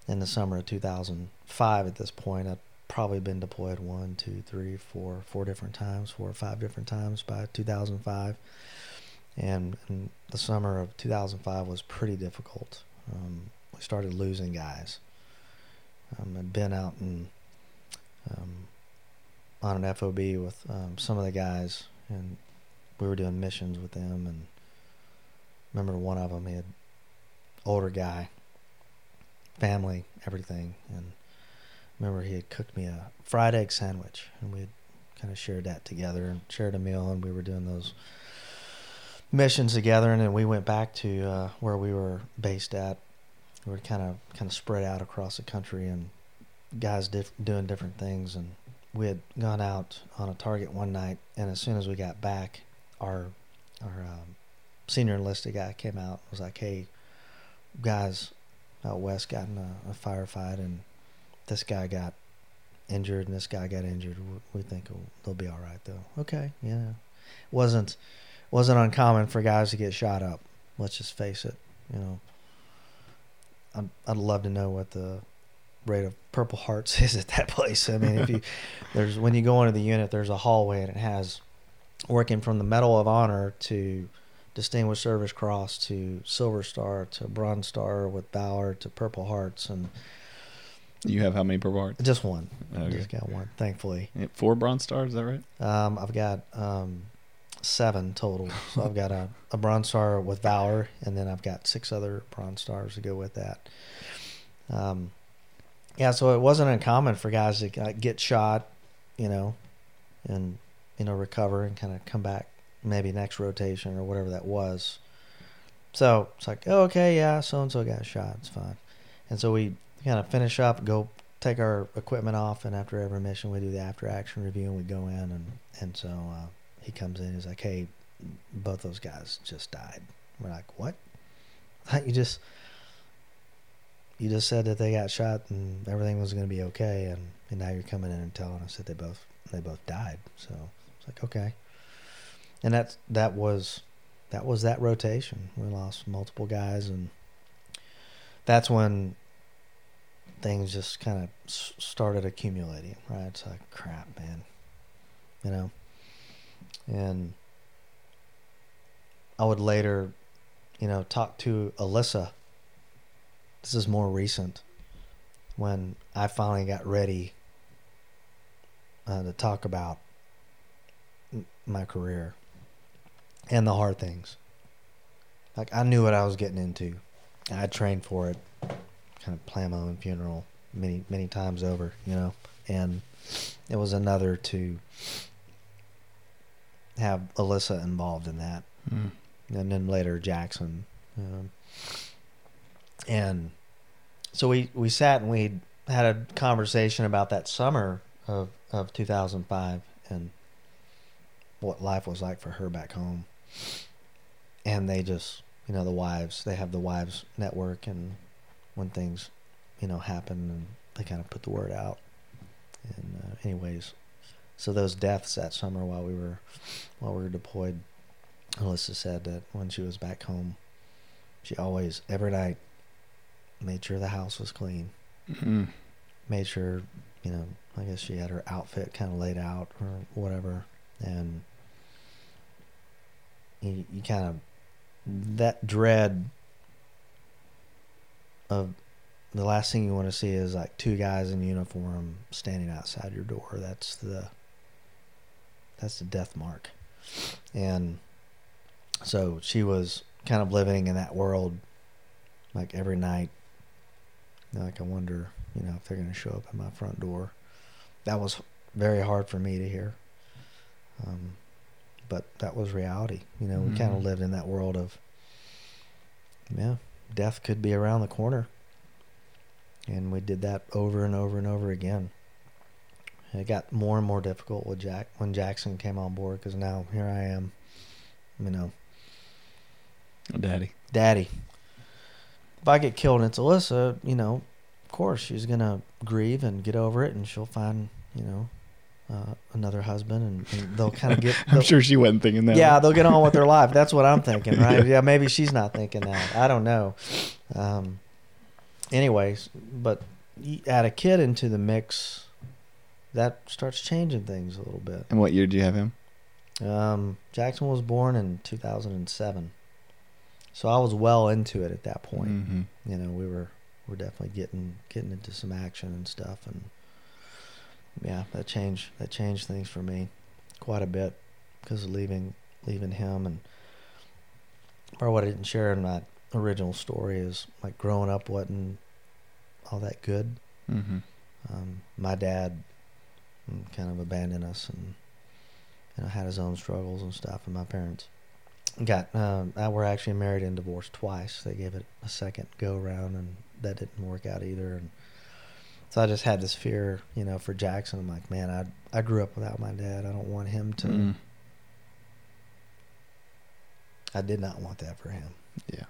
in the summer of 2005, at this point, I'd probably been deployed one, two, three, four, four different times, four or five different times by 2005. And, and the summer of 2005 was pretty difficult. Um, we started losing guys. Um, I'd been out and um, on an FOB with um, some of the guys, and we were doing missions with them. And remember one of them, he had older guy, family, everything, and remember he had cooked me a fried egg sandwich, and we had kind of shared that together and shared a meal, and we were doing those missions together, and then we went back to uh, where we were based at. We were kind of kind of spread out across the country and guys diff- doing different things and we had gone out on a target one night and as soon as we got back our our um, senior enlisted guy came out and was like hey guys out west got in a, a firefight and this guy got injured and this guy got injured we think they'll be all right though okay yeah wasn't wasn't uncommon for guys to get shot up let's just face it you know I'd, I'd love to know what the rate of Purple Hearts *laughs* is at that place. I mean, if you *laughs* there's when you go into the unit, there's a hallway and it has working from the Medal of Honor to Distinguished Service Cross to Silver Star to Bronze Star with Valor to Purple Hearts and. You have how many Purple Hearts? Just one. Okay. Just got one, thankfully. Four Bronze Stars, is that right? Um, I've got um, seven total. So I've got a, a bronze star with Valor, and then I've got six other bronze stars to go with that. Um, yeah, so it wasn't uncommon for guys to get shot, you know, and you know recover and kind of come back maybe next rotation or whatever that was. So it's like, oh, okay, yeah, so and so got shot, it's fine. And so we kind of finish up, go take our equipment off, and after every mission, we do the after action review, and we go in, and and so uh, he comes in. He's like, "Hey, both those guys just died." We're like, "What? *laughs* you just you just said that they got shot and everything was going to be okay, and, and now you're coming in and telling us that they both they both died." So it's like, okay, and that's that was that was that rotation. We lost multiple guys, and that's when things just kind of started accumulating. Right? It's like, crap, man. You know, and I would later, you know, talk to Alyssa. This is more recent when I finally got ready uh, to talk about my career and the hard things. Like I knew what I was getting into. I trained for it, kind of plan my own funeral many many times over, you know, and it was another to have Alyssa involved in that, mm. and then later Jackson, um, and so we we sat and we had a conversation about that summer of of 2005 and what life was like for her back home, and they just you know the wives they have the wives network and when things you know happen and they kind of put the word out and uh, anyways so those deaths that summer while we were while we were deployed, Alyssa said that when she was back home, she always every night made sure the house was clean. Mm-hmm. Made sure, you know, I guess she had her outfit kind of laid out or whatever, and you, you kind of that dread of the last thing you want to see is like two guys in uniform standing outside your door. That's the that's the death mark. And so she was kind of living in that world like every night. Like I wonder, you know, if they're going to show up at my front door. That was very hard for me to hear. Um, but that was reality. You know, we kind of lived in that world of, yeah, death could be around the corner. And we did that over and over and over again. It got more and more difficult with Jack when Jackson came on board because now here I am, you know, Daddy. daddy. If I get killed and it's Alyssa, you know, of course she's gonna grieve and get over it, and she'll find, you know, uh, another husband, and, and they'll kind of *laughs* get. I'm sure she wasn't thinking that. yeah, they'll get on with their *laughs* life. That's what I'm thinking, right? Yeah, maybe she's not thinking that. I don't know. Um, anyways, but add a kid into the mix, that starts changing things a little bit. And what year did you have him? Um, Jackson was born in 2007, so I was well into it at that point. Mhm. You know, we were we're definitely getting getting into some action and stuff, and yeah, that changed that changed things for me quite a bit because of leaving leaving him and or what I didn't share in my original story is like growing up wasn't all that good. Mhm. Um, my dad mm, kind of abandoned us and you know had his own struggles and stuff, and my parents got um, I were actually married and divorced twice. They gave it a second go around, and that didn't work out either. And so I just had this fear, you know, for Jackson. I'm like, man, I I grew up without my dad. I don't want him to. Mm. I did not want that for him. Yeah.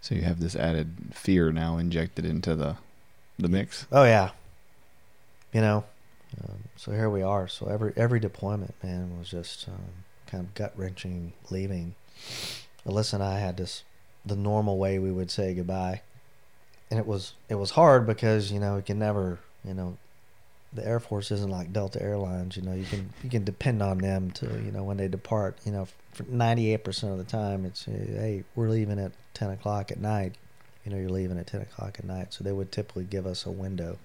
So you have this added fear now injected into the the mix. Oh yeah. You know, um, so here we are. So every every deployment, man, was just um, kind of gut wrenching. Leaving, Alyssa and I had this the normal way we would say goodbye, and it was it was hard because you know you can never you know the Air Force isn't like Delta Airlines. You know you can you can depend on them to you know when they depart. You know for ninety eight percent of the time it's uh, hey we're leaving at ten o'clock at night. You know you're leaving at ten o'clock at night, so they would typically give us a window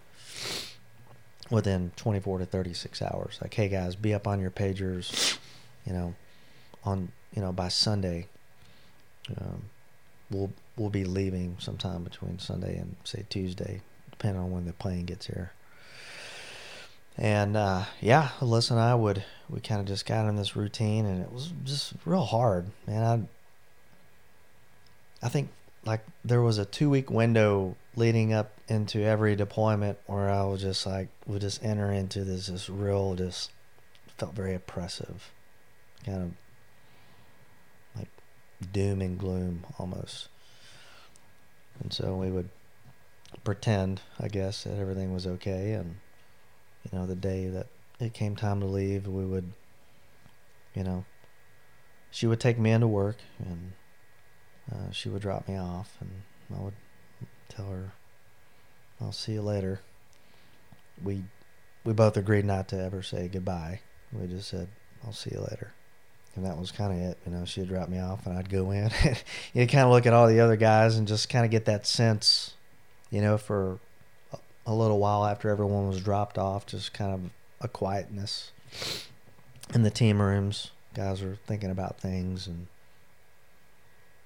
within 24 to 36 hours. Like, hey guys, be up on your pagers, you know, on you know by Sunday. Um, we'll we'll be leaving sometime between Sunday and say Tuesday, depending on when the plane gets here. And uh, yeah, Alyssa and I would we kind of just got in this routine, and it was just real hard, man. I I think like there was a two week window leading up into every deployment where I was just like would just enter into this this real just felt very oppressive, kind of doom and gloom almost. And so we would pretend, I guess, that everything was okay, and you know the day that it came time to leave, we would, you know, she would take me into work and uh, she would drop me off, and I would tell her, "I'll see you later." We we both agreed not to ever say goodbye. We just said, "I'll see you later," and that was kind of it. You know, she'd drop me off, and I'd go in. *laughs* you kind of look at all the other guys and just kind of get that sense, you know, for a, a little while after everyone was dropped off, just kind of a quietness in the team rooms. Guys were thinking about things and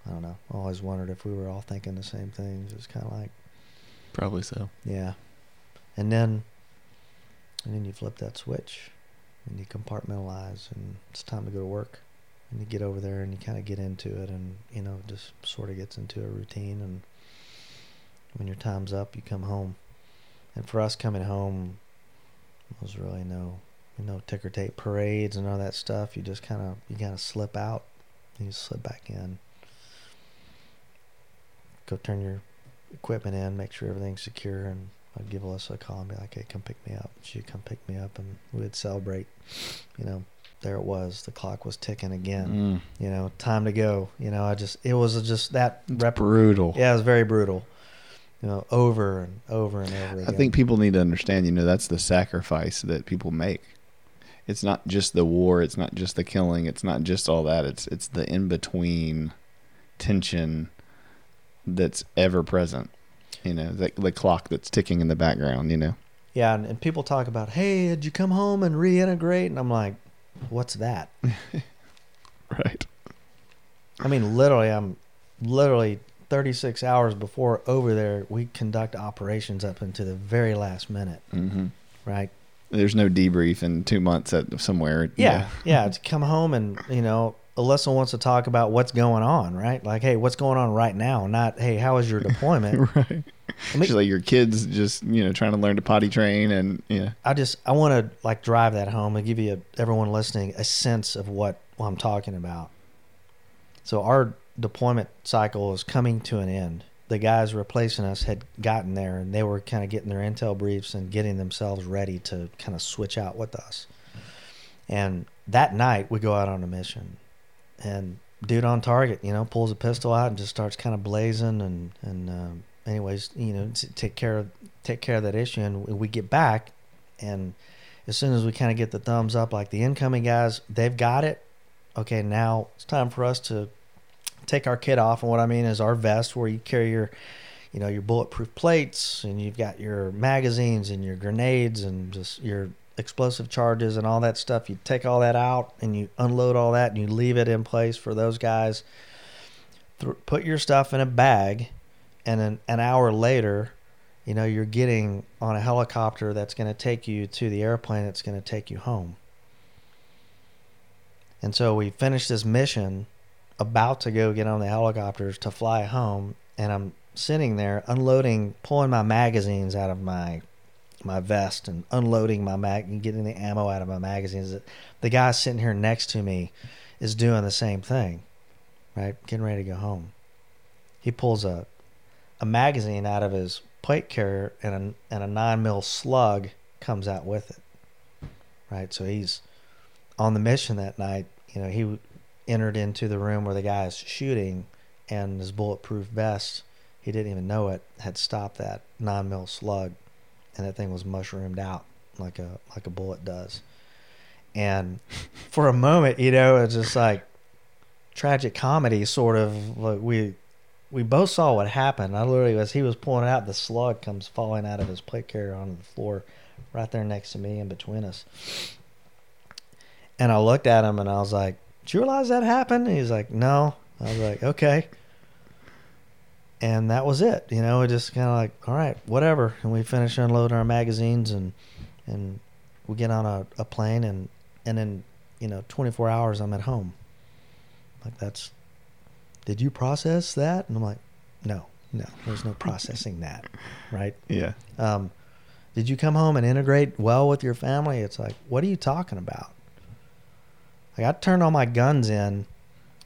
I don't know. I always wondered if we were all thinking the same things. It's kind of like, Probably so. yeah. And then, and then you flip that switch, and you compartmentalize, and it's time to go to work. And you get over there, and you kind of get into it, and you know, just sort of gets into a routine. And when your time's up, you come home. And for us, coming home was really no, no ticker tape parades and all that stuff. You just kind of, you kind of slip out, you slip back in go turn your equipment in, make sure everything's secure, and I'd give Alyssa a call and be like, "Hey, come pick me up." She'd come pick me up, and we'd celebrate. You know, there it was. The clock was ticking again. Mm. You know, time to go. You know, I just it was just that rep- brutal. Yeah, it was very brutal. You know, over and over and over I think people need to understand, you know, that's the sacrifice that people make. It's not just the war, it's not just the killing, it's not just all that. It's it's the in between tension that's ever present. You know, the, the clock that's ticking in the background. You know. Yeah, and, and people talk about, hey, did you come home and reintegrate? And I'm like, what's that? *laughs* Right. I mean, literally, I'm literally 36 hours before over there. We conduct operations up into the very last minute, hmm right? There's no debrief in two months at somewhere. Yeah, yeah. to come home and you know, Alyssa wants to talk about what's going on, right? Like, hey, what's going on right now? Not, hey, how is your *laughs* deployment? right. I mean- She's like your kids just you know trying to learn to potty train and yeah. I just I want to like drive that home and give you a, everyone listening a sense of what, what I'm talking about. So our deployment cycle is coming to an end. The guys replacing us had gotten there and they were kind of getting their intel briefs and getting themselves ready to kind of switch out with us. And that night we go out on a mission, and dude on target, you know, pulls a pistol out and just starts kind of blazing and and um, anyways, you know, take care of take care of that issue. And we get back, and as soon as we kind of get the thumbs up, like the incoming guys, they've got it. Okay, now it's time for us to take our kit off. And what I mean is our vest, where you carry your, you know, your bulletproof plates, and you've got your magazines and your grenades and just your explosive charges and all that stuff. You take all that out and you unload all that and you leave it in place for those guys. Th- put your stuff in a bag, and an, an hour later, you know, you're getting on a helicopter that's going to take you to the airplane that's going to take you home. And so we finished this mission, about to go get on the helicopters to fly home, and I'm sitting there unloading, pulling my magazines out of my my vest and unloading my mag and getting the ammo out of my magazines. The guy sitting here next to me is doing the same thing, right? Getting ready to go home. He pulls a a magazine out of his plate carrier and a, and a nine mil slug comes out with it. Right, so he's on the mission that night. You know, he entered into the room where the guy is shooting, and his bulletproof vest, he didn't even know it, had stopped that nine mil slug, and that thing was mushroomed out like a like a bullet does. And *laughs* for a moment, you know, it's just like tragic comedy, sort of. Like we we both saw what happened. I literally, as he was pulling out, the slug comes falling out of his plate carrier onto the floor, right there next to me, in between us. And I looked at him and I was like, "Did you realize that happened?" And he's like, "No." I was like, "Okay." And that was it. You know, it just kind of like, all right, whatever. And we finish unloading our magazines and and we get on a, a plane and and in you know 24 hours I'm at home. Like that's did you process that? And I'm like, no, no, there's no processing *laughs* that, right? Yeah. Um, did you come home and integrate well with your family? It's like, what are you talking about? Like, I turned all my guns in,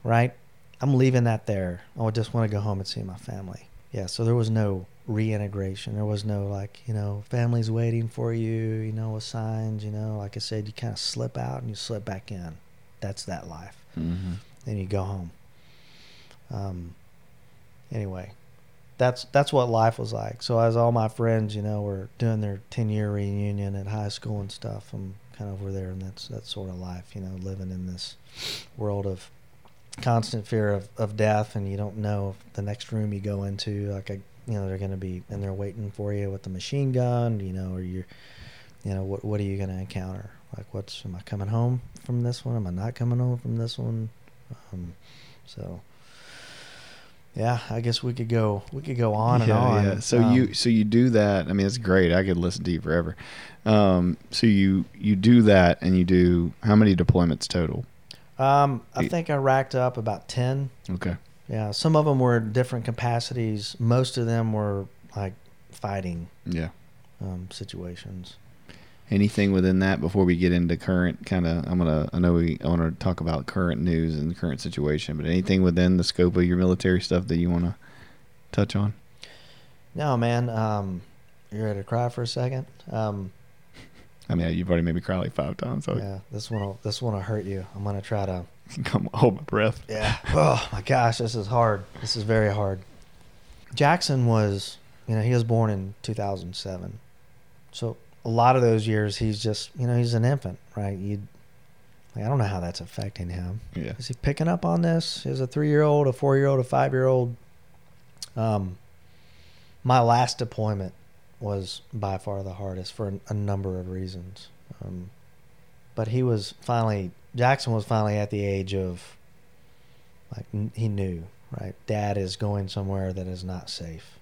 right? I'm leaving that there. I just want to go home and see my family. Yeah, so there was no reintegration. There was no, like, you know, family's waiting for you, you know, with signs, you know. Like I said, you kind of slip out and you slip back in. That's that life. Mm-hmm. Then you go home. Um, anyway, that's that's what life was like. So as all my friends, you know, were doing their ten year reunion at high school and stuff, I'm kind of over there, and that's that's sort of life, you know, living in this world of constant fear of, of death, and you don't know if the next room you go into, like a, you know, they're going to be and they're waiting for you with the machine gun, you know, or you're, you know, what what are you going to encounter? Like, what's am I coming home from this one? Am I not coming home from this one? Um, so yeah, I guess we could go we could go on and yeah, on. Yeah. So Um, you so you do that. I mean, it's great. I could listen to you forever. Um, so you you do that, and you do how many deployments total? Um I think I racked up about 10. Okay. Yeah, some of them were different capacities. Most of them were like fighting Yeah. um, situations. Anything within that before we get into current kind of? I'm gonna. I know we. I want to talk about current news and current situation, but anything within the scope of your military stuff that you want to touch on? No, man. Um, you ready to cry for a second? Um, I mean, you've already made me cry like five times, so yeah, this one will this one will hurt you. I'm gonna try to. *laughs* come hold my breath. Yeah. Oh my gosh, this is hard. This is very hard. Jackson was, you know, he was born in 2007, so a lot of those years he's just, you know, he's an infant, right? You, like, I don't know how that's affecting him. Yeah. Is he picking up on this? Is a three year old, a four year old, a five year old? Um, my last deployment was by far the hardest for a, number of reasons. Um, but he was finally Jackson was finally at the age of like he knew right. Dad is going somewhere that is not safe.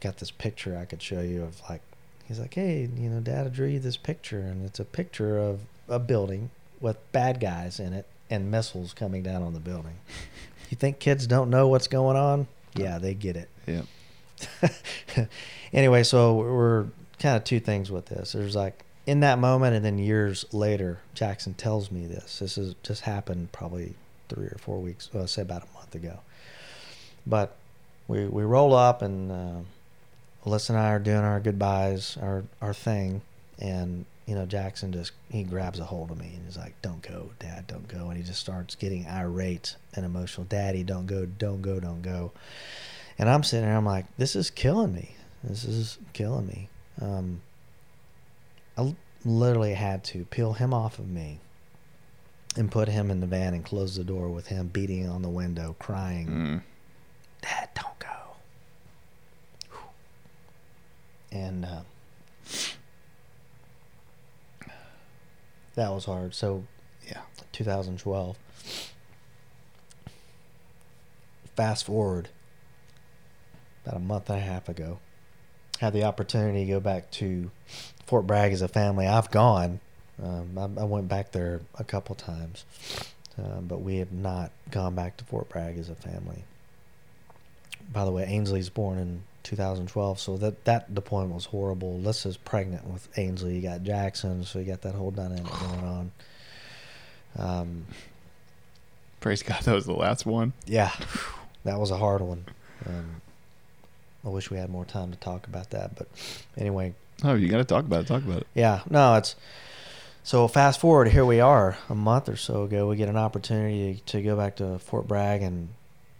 Got this picture I could show you of like he's like, hey, you know, Dad drew you this picture, and it's a picture of a building with bad guys in it and missiles coming down on the building. *laughs* you think kids don't know what's going on? Yeah, they get it. Yeah. *laughs* anyway, so we're kind of two things with this. There's like in that moment, and then years later, Jackson tells me this. This has just happened probably three or four weeks, well, say about a month ago. But we we roll up, and uh, Alyssa and I are doing our goodbyes, our our thing, and you know Jackson just he grabs a hold of me and he's like, "Don't go, Dad, don't go," and he just starts getting irate and emotional. Daddy, don't go, don't go, don't go. And I'm sitting there, I'm like, this is killing me. This is killing me. Um, I literally had to peel him off of me and put him in the van and close the door with him beating on the window, crying, Mm. Dad, don't go. And uh, that was hard. So, Yeah. 2012. Fast forward about a month and a half ago, had the opportunity to go back to Fort Bragg as a family. I've gone. Um, I, I went back there a couple times, uh, but we have not gone back to Fort Bragg as a family. By the way, Ainsley's born in 2012, so that that deployment was horrible. Alyssa's pregnant with Ainsley. You got Jackson, so you got that whole dynamic *sighs* going on. Um, Praise God, that was the last one. yeah, that was a hard one. Um, I wish we had more time to talk about that, but anyway, Oh, you got to talk about it. Talk about it. yeah, no, it's so fast forward. Here we are, a month or so ago. We get an opportunity to go back to Fort Bragg and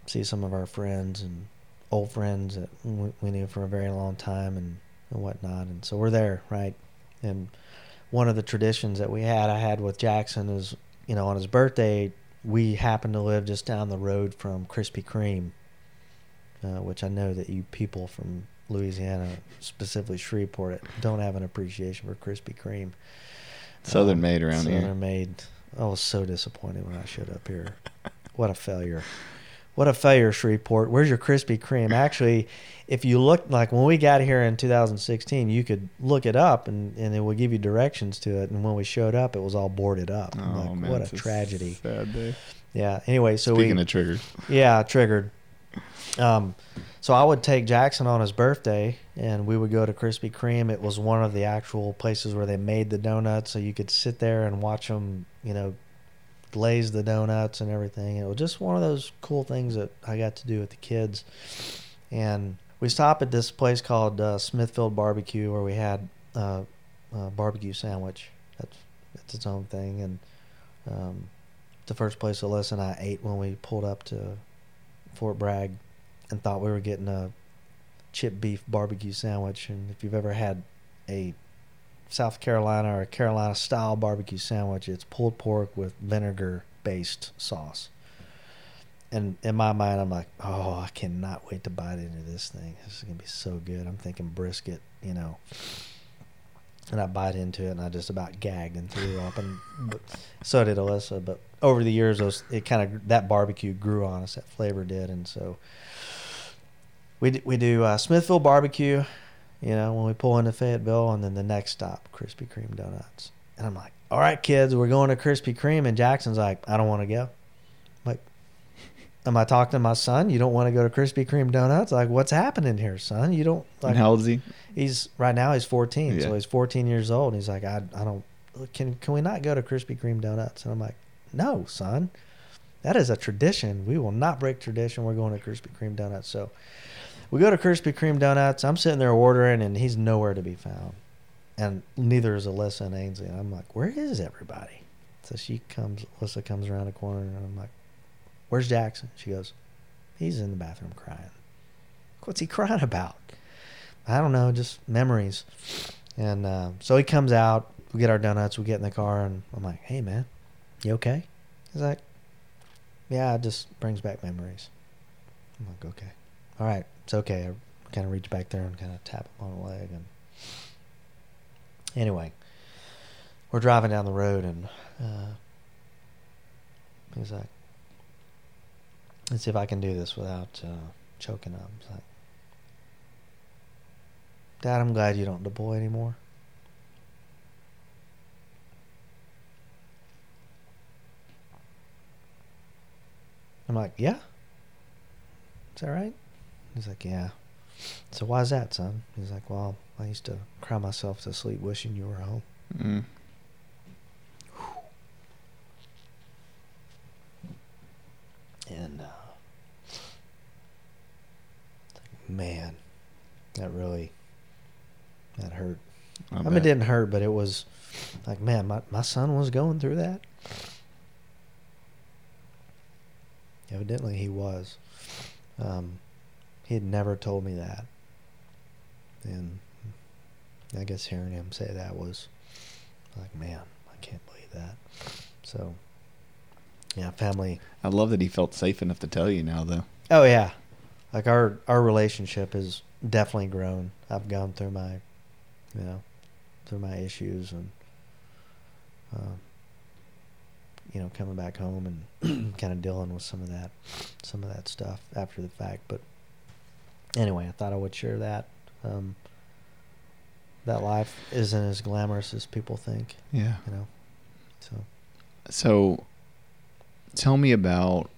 see some of our friends and old friends that we knew for a very long time and, and whatnot. And so we're there, right? And one of the traditions that we had, I had with Jackson, is you know on his birthday, we happened to live just down the road from Krispy Kreme, uh, which I know that you people from Louisiana, specifically Shreveport, don't have an appreciation for Krispy Kreme. Southern Um, made around Southern here. Southern made. I was so disappointed when I showed up here. what a failure. What a failure, Shreveport. Where's your Krispy Kreme? Actually, if you look like when we got here in 2016, you could look it up and, and it would give you directions to it. And when we showed up, it was all boarded up. Oh like, man, what a tragedy. Sad day. Yeah. Anyway, so Speaking we Speaking of triggers, yeah, triggered. Um, so I would take Jackson on his birthday, and we would go to Krispy Kreme. It was one of the actual places where they made the donuts, so you could sit there and watch them, you know, glaze the donuts and everything. It was just one of those cool things that I got to do with the kids. And we stopped at this place called uh, Smithfield Barbecue, where we had uh, a barbecue sandwich. That's that's its own thing, and um, the first place Alyssa and I ate when we pulled up to Fort Bragg and thought we were getting a chip beef barbecue sandwich. And if you've ever had a South Carolina or a Carolina style barbecue sandwich, it's pulled pork with vinegar based sauce. And in my mind, I'm like, oh, I cannot wait to bite into this thing. This is going to be so good. I'm thinking brisket, you know. And I bite into it, and I just about gagged and threw up. And but, so did Alyssa. But over the years, those it kind of that barbecue grew on us. That flavor did, and so we d- we do uh, Smithfield barbecue. You know, when we pull into Fayetteville, and then the next stop, Krispy Kreme donuts. And I'm like, all right, kids, we're going to Krispy Kreme. And Jackson's like, I don't want to go. I'm like, am I talking to my son? You don't want to go to Krispy Kreme donuts? Like, what's happening here, son? You don't like. and how old is he? He's right now. He's 14, Yeah. so he's 14 years old. And he's like, I, I don't. Can can we not go to Krispy Kreme donuts? And I'm like, no, son, that is a tradition. We will not break tradition. We're going to Krispy Kreme donuts. So we go to Krispy Kreme donuts. I'm sitting there ordering, and he's nowhere to be found. And neither is Alyssa and Ainsley. I'm like, where is everybody? So she comes. Alyssa comes around the corner, and I'm like, where's Jackson? She goes, he's in the bathroom crying. What's he crying about? I don't know, just memories. And uh, so he comes out. We get our donuts. We get in the car, and I'm like, "Hey, man, you okay?" He's like, "Yeah, it just brings back memories." I'm like, "Okay." all right, it's okay. I kind of reach back there and kind of tap him on the leg. And anyway, we're driving down the road, and uh, he's like, let's see if I can do this without uh, choking up. It's like, Dad, I'm glad you don't deploy anymore. I'm like, yeah. Is that right? He's like, yeah. So why is that, son? He's like, well, I used to cry myself to sleep wishing you were home. Mm. And uh, like, man, that really that hurt. I I mean, it didn't hurt, but it was like, man, my my son was going through that. Evidently, he was. Um, he had never told me that, and I guess hearing him say that was like, man, I can't believe that. So, yeah, family. I love that he felt safe enough to tell you now, though. Oh yeah, like our our relationship has definitely grown. I've gone through my, you know, through my issues and, um, you know, coming back home and *clears throat* kind of dealing with some of that, some of that stuff after the fact. But anyway, I thought I would share that. Um, that life isn't as glamorous as people think, Yeah. you know. So So, tell me about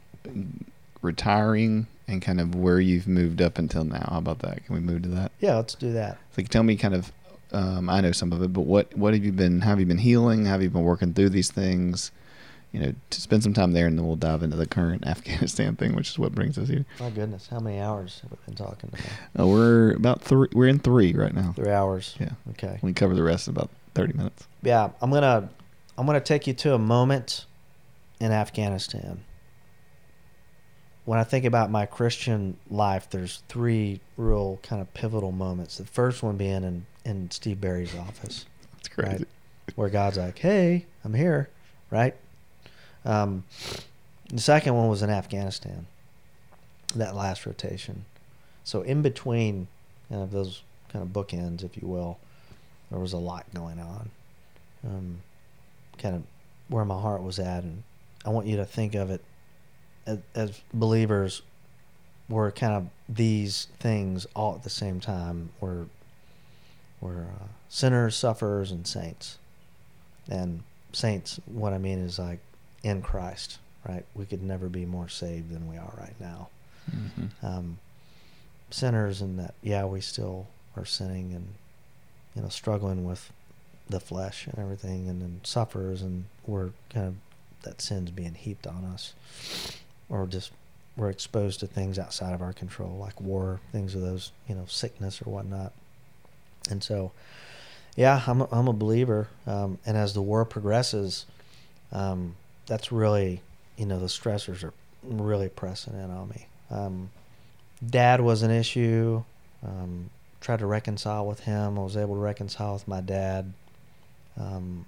retiring and kind of where you've moved up until now. How about that? Can we move to that? yeah, let's do that. Like, tell me kind of. Um, I know some of it, but what what have you been? How have you been healing? How have you been working through these things? You know, to spend some time there, and then we'll dive into the current *laughs* Afghanistan thing, which is what brings us here. My goodness, how many hours have we been talking about? Uh, we're about three. We're in three right now. Three hours. Yeah. Okay. We cover the rest in about thirty minutes. Yeah, I'm gonna I'm gonna take you to a moment in Afghanistan. When I think about my Christian life, there's three real kind of pivotal moments. The first one being in, in Steve Barry's office, *laughs* It's crazy. Right. where God's like, "Hey, I'm here," right? Um, the second one was in Afghanistan, that last rotation. So in between kind of those kind of bookends, if you will, there was a lot going on. Um, kind of where my heart was at, and I want you to think of it as, as believers. We're kind of these things all at the same time. We're we're uh, sinners, sufferers, and saints. And saints, what I mean is like in Christ, right? We could never be more saved than we are right now. Mhm. Um, sinners, in that, yeah, we still are sinning and, you know, struggling with the flesh and everything, and then sufferers, and we're kind of, that sin's being heaped on us. Or just, we're exposed to things outside of our control, like war, things of those, you know, sickness or whatnot. And so, yeah, I'm a, I'm a believer. Um, and as the war progresses, um, that's really, you know, the stressors are really pressing in on me. Um, dad was an issue. Um, tried to reconcile with him. I was able to reconcile with my dad um,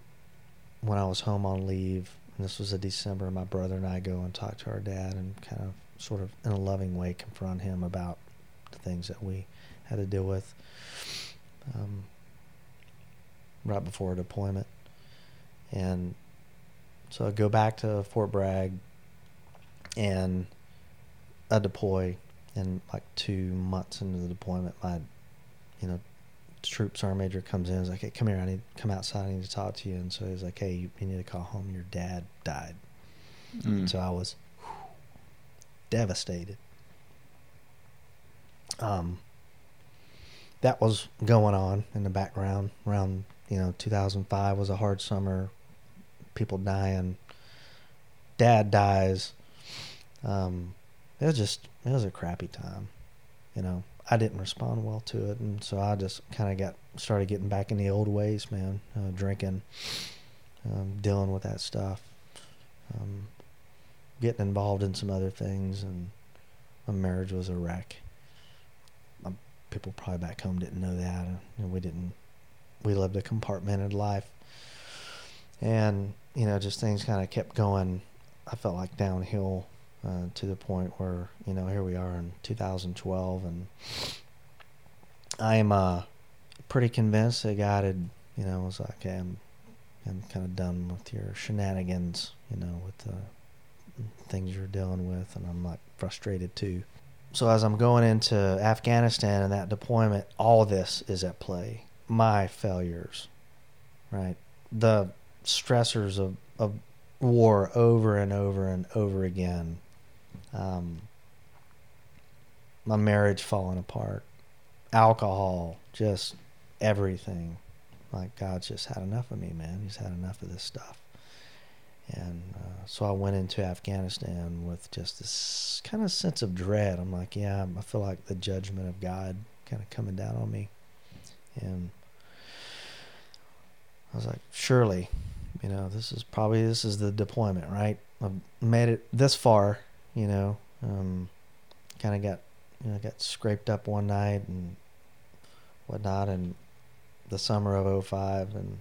when I was home on leave. And this was a December. My brother and I go and talk to our dad and kind of, sort of, in a loving way, confront him about the things that we had to deal with. Um, right before deployment. And so I go back to Fort Bragg and I deploy and like two months into the deployment. My you know troop sergeant major comes in and is like hey come here I need to come outside I need to talk to you. And so he's like hey you, you need to call home your dad died. Mm. so I was devastated. Um that was going on in the background around you know 2005 was a hard summer people dying. Dad dies. Um it was just it was a crappy time you know. I didn't respond well to it and so i just kind of got started getting back in the old ways man uh, drinking um, dealing with that stuff um, getting involved in some other things and my marriage was a wreck. Um, people probably back home didn't know that and we didn't we lived a compartmented life. And you know just things kind of kept going i felt like downhill uh, to the point where you know here we are in 2012, and I'm uh, pretty convinced that God had you know was like, okay, I'm I'm kind of done with your shenanigans, you know, with the things you're dealing with, and I'm like frustrated too. So as I'm going into Afghanistan and that deployment, all this is at play. My failures, right? The stressors of, of war over and over and over again. Um, my marriage falling apart, alcohol, just everything. Like God's just had enough of me, man. He's had enough of this stuff. And uh, so I went into Afghanistan with just this kind of sense of dread. I'm like, yeah, I feel like the judgment of God kind of coming down on me. And was like, surely, you know, this is probably this is the deployment, right? I've made it this far, you know. Um, kind of got, you know, got scraped up one night and whatnot, and the summer of 05 and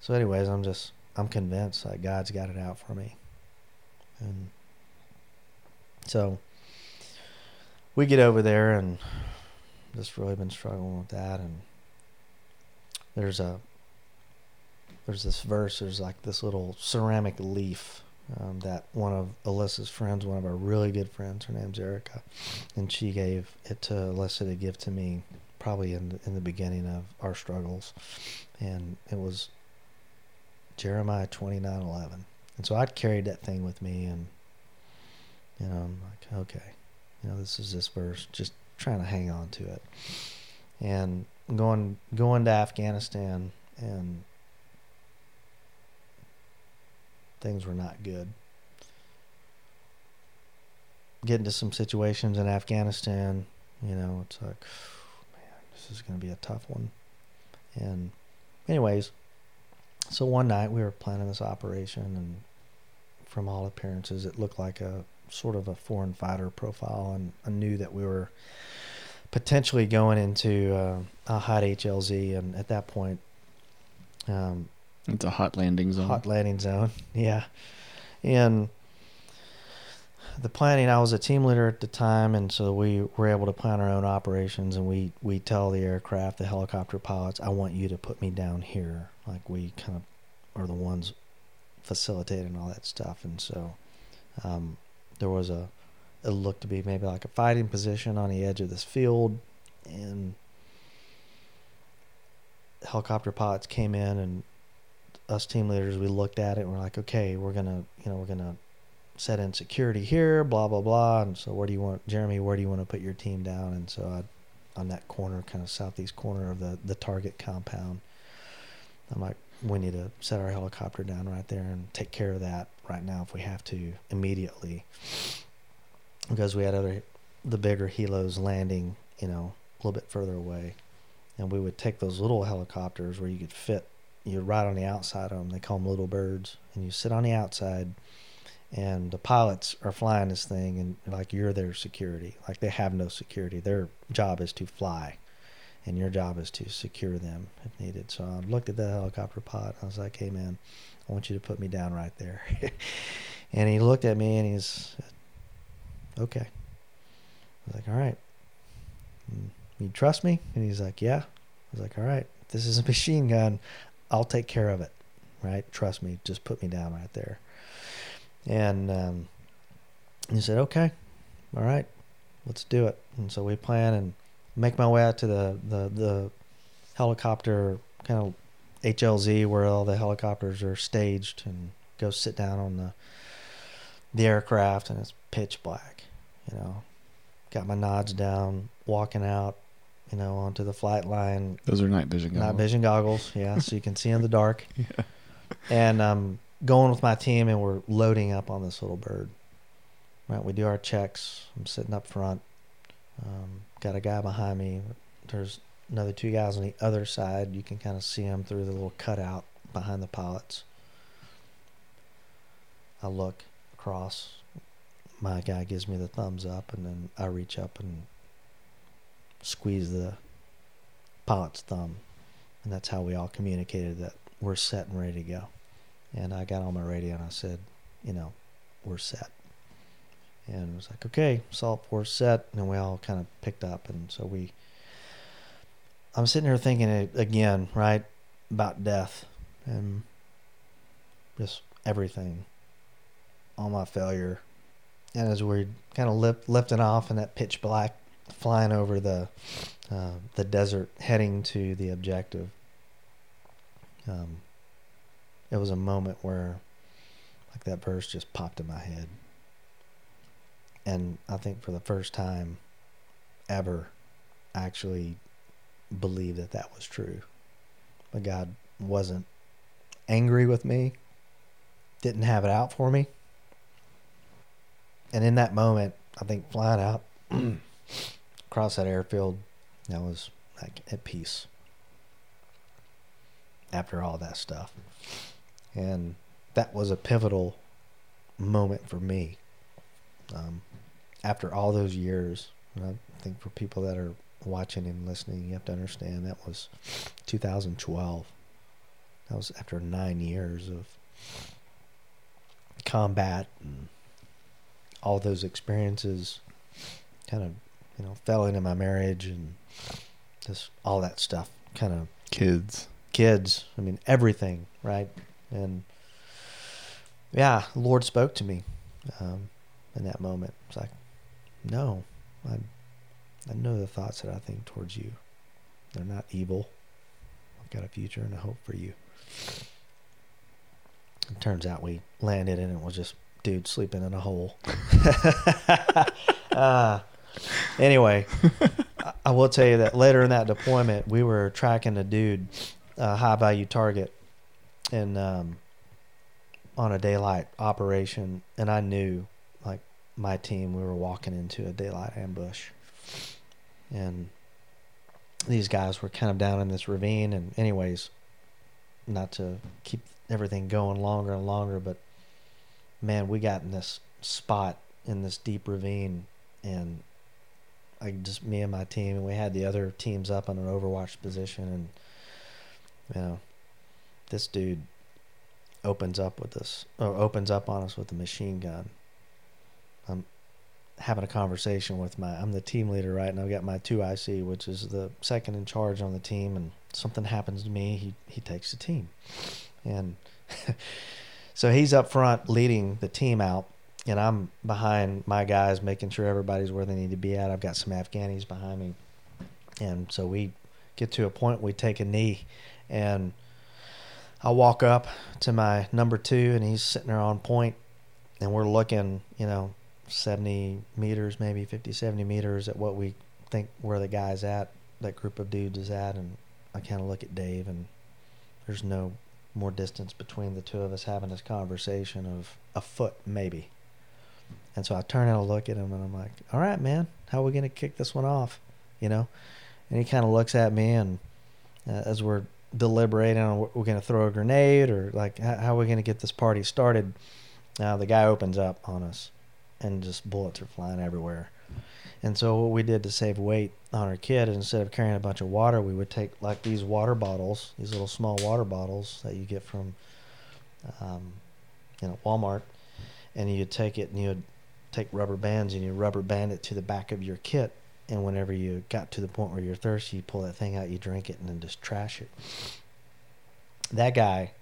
so anyways, I'm just I'm convinced that God's got it out for me. And so we get over there and just really been struggling with that and there's a there's this verse there's like this little ceramic leaf um, that one of Alyssa's friends, one of our really good friends, her name's Erica, and she gave it to Alyssa to give to me, probably in the, in the beginning of our struggles, and it was Jeremiah twenty nine eleven. And so I'd carried that thing with me and you know, I'm like, okay, you know, this is this verse, just trying to hang on to it. And going going to Afghanistan and things were not good. Getting to some situations in Afghanistan, you know, it's like, man, this is going to be a tough one. And, anyways, so one night we were planning this operation, and from all appearances, it looked like a sort of a foreign fighter profile, and I knew that we were potentially going into uh, a hot HLZ, and at that point, um, it's a hot landing zone. Hot landing zone, yeah, and the planning. I was a team leader at the time, and so we were able to plan our own operations. And we we tell the aircraft, the helicopter pilots, I want you to put me down here. Like we kind of are the ones facilitating all that stuff. And so um, there was a it looked to be maybe like a fighting position on the edge of this field, and helicopter pilots came in and us team leaders we looked at it and we're like okay we're gonna you know we're gonna set in security here, blah blah blah. And so, where do you want, Jeremy? Where do you want to put your team down? And so, I, on that corner, kind of southeast corner of the the target compound, I'm like, we need to set our helicopter down right there and take care of that right now if we have to immediately, because we had other the bigger helos landing, you know, a little bit further away, and we would take those little helicopters where you could fit. You ride on the outside of them. They call them little birds, and you sit on the outside and the pilots are flying this thing and like you're their security. Like they have no security. Their job is to fly and your job is to secure them if needed. So i looked at the helicopter pilot i was like hey man i want you to put me down right there. *laughs* And he looked at me and he's okay. I was like all right. Mm, you trust me? And he's like yeah. I was like all right. This is a *laughs* machine gun i'll take care of it right trust me just put me down right there and um, he said, okay, all right, let's do it. And so we plan and make my way out to the, the, the helicopter kind of HLZ where all the helicopters are staged and go sit down on the the aircraft and it's pitch black, you know. Got my nods down, walking out, you know, onto the flight line. Those are night vision goggles. Night vision goggles, yeah, so you can see in the dark. *laughs* yeah. And um going with my team and we're loading up on this little bird. Right, we do our checks. I'm sitting up front. Um, got a guy behind me. There's another two guys on the other side. You can kind of see them through the little cutout behind the pilots. I look across. My guy gives me the thumbs up, and then I reach up and squeeze the pilot's thumb. And that's how we all communicated that we're set and ready to go. And I got on my radio and I said, you know, we're set. and it was like, okay, salt, we're set, and we all kind of picked up, and so we. I'm sitting here thinking again, right, about death, and just everything, all my failure, and as we're kind of lip, lifting off in that pitch black, flying over the uh, the desert, heading to the objective. Um, it was a moment where, like that verse just popped in my head, and I think for the first time ever, I actually believed that that was true. But God wasn't angry with me, didn't have it out for me. And in that moment, I think flying out *clears throat* across that airfield, I was like at peace after all that stuff. And that was a pivotal moment for me. Um, after all those years, I think for people that are watching and listening, you have to understand that was 2012. That was after nine years of combat and all those experiences kind of, you know, fell into my marriage and just all that stuff kind of Kids. kids. I mean, everything, right? And yeah, Lord spoke to me um, in that moment. It's like, no, I, I know the thoughts that I think towards you. They're not evil. I've got a future and a hope for you. It turns out we landed and it was just dude sleeping in a hole. *laughs* uh, anyway, *laughs* I- will tell you that later in that deployment, we were tracking a dude, a high value target, and um, on a daylight operation, and I knew, like my team, we were walking into a daylight ambush, and these guys were kind of down in this ravine, and anyways, not to keep everything going longer and longer, but man, we got in this spot in this deep ravine, and like just me and my team, and we had the other teams up on an overwatch position, and you know, this dude opens up with us, or opens up on us with a machine gun. I'm having a conversation with my, I'm the team leader, right, and I've got my two IC, which is the second in charge on the team, and something happens to me, he he takes the team, and *laughs* so he's up front leading the team out and I'm behind my guys, making sure everybody's where they need to be at. I've got some Afghanis behind me, and so we get to a point we take a knee, and I walk up to my number two, and he's sitting there on point, and we're looking, you know, 70 meters, maybe 50, 70 meters at what we think where the guy's at, that group of dudes is at, and I kind of look at Dave, and there's no more distance between the two of us having this conversation of a foot, maybe. And so I turn and I look at him and I'm like, all right, man, how are we going to kick this one off? You know? And he kind of looks at me and uh, as we're deliberating on what we're going to throw a grenade or like how, how are we going to get this party started, uh, the guy opens up on us and just bullets are flying everywhere. And so what we did to save weight on our kid, instead of carrying a bunch of water, we would take like these water bottles, these little small water bottles that you get from, um, you know, Walmart, and you'd take it and you'd take rubber bands and you rubber band it to the back of your kit. And whenever you got to the point where you're thirsty, you pull that thing out, you drink it, and then just trash it. That guy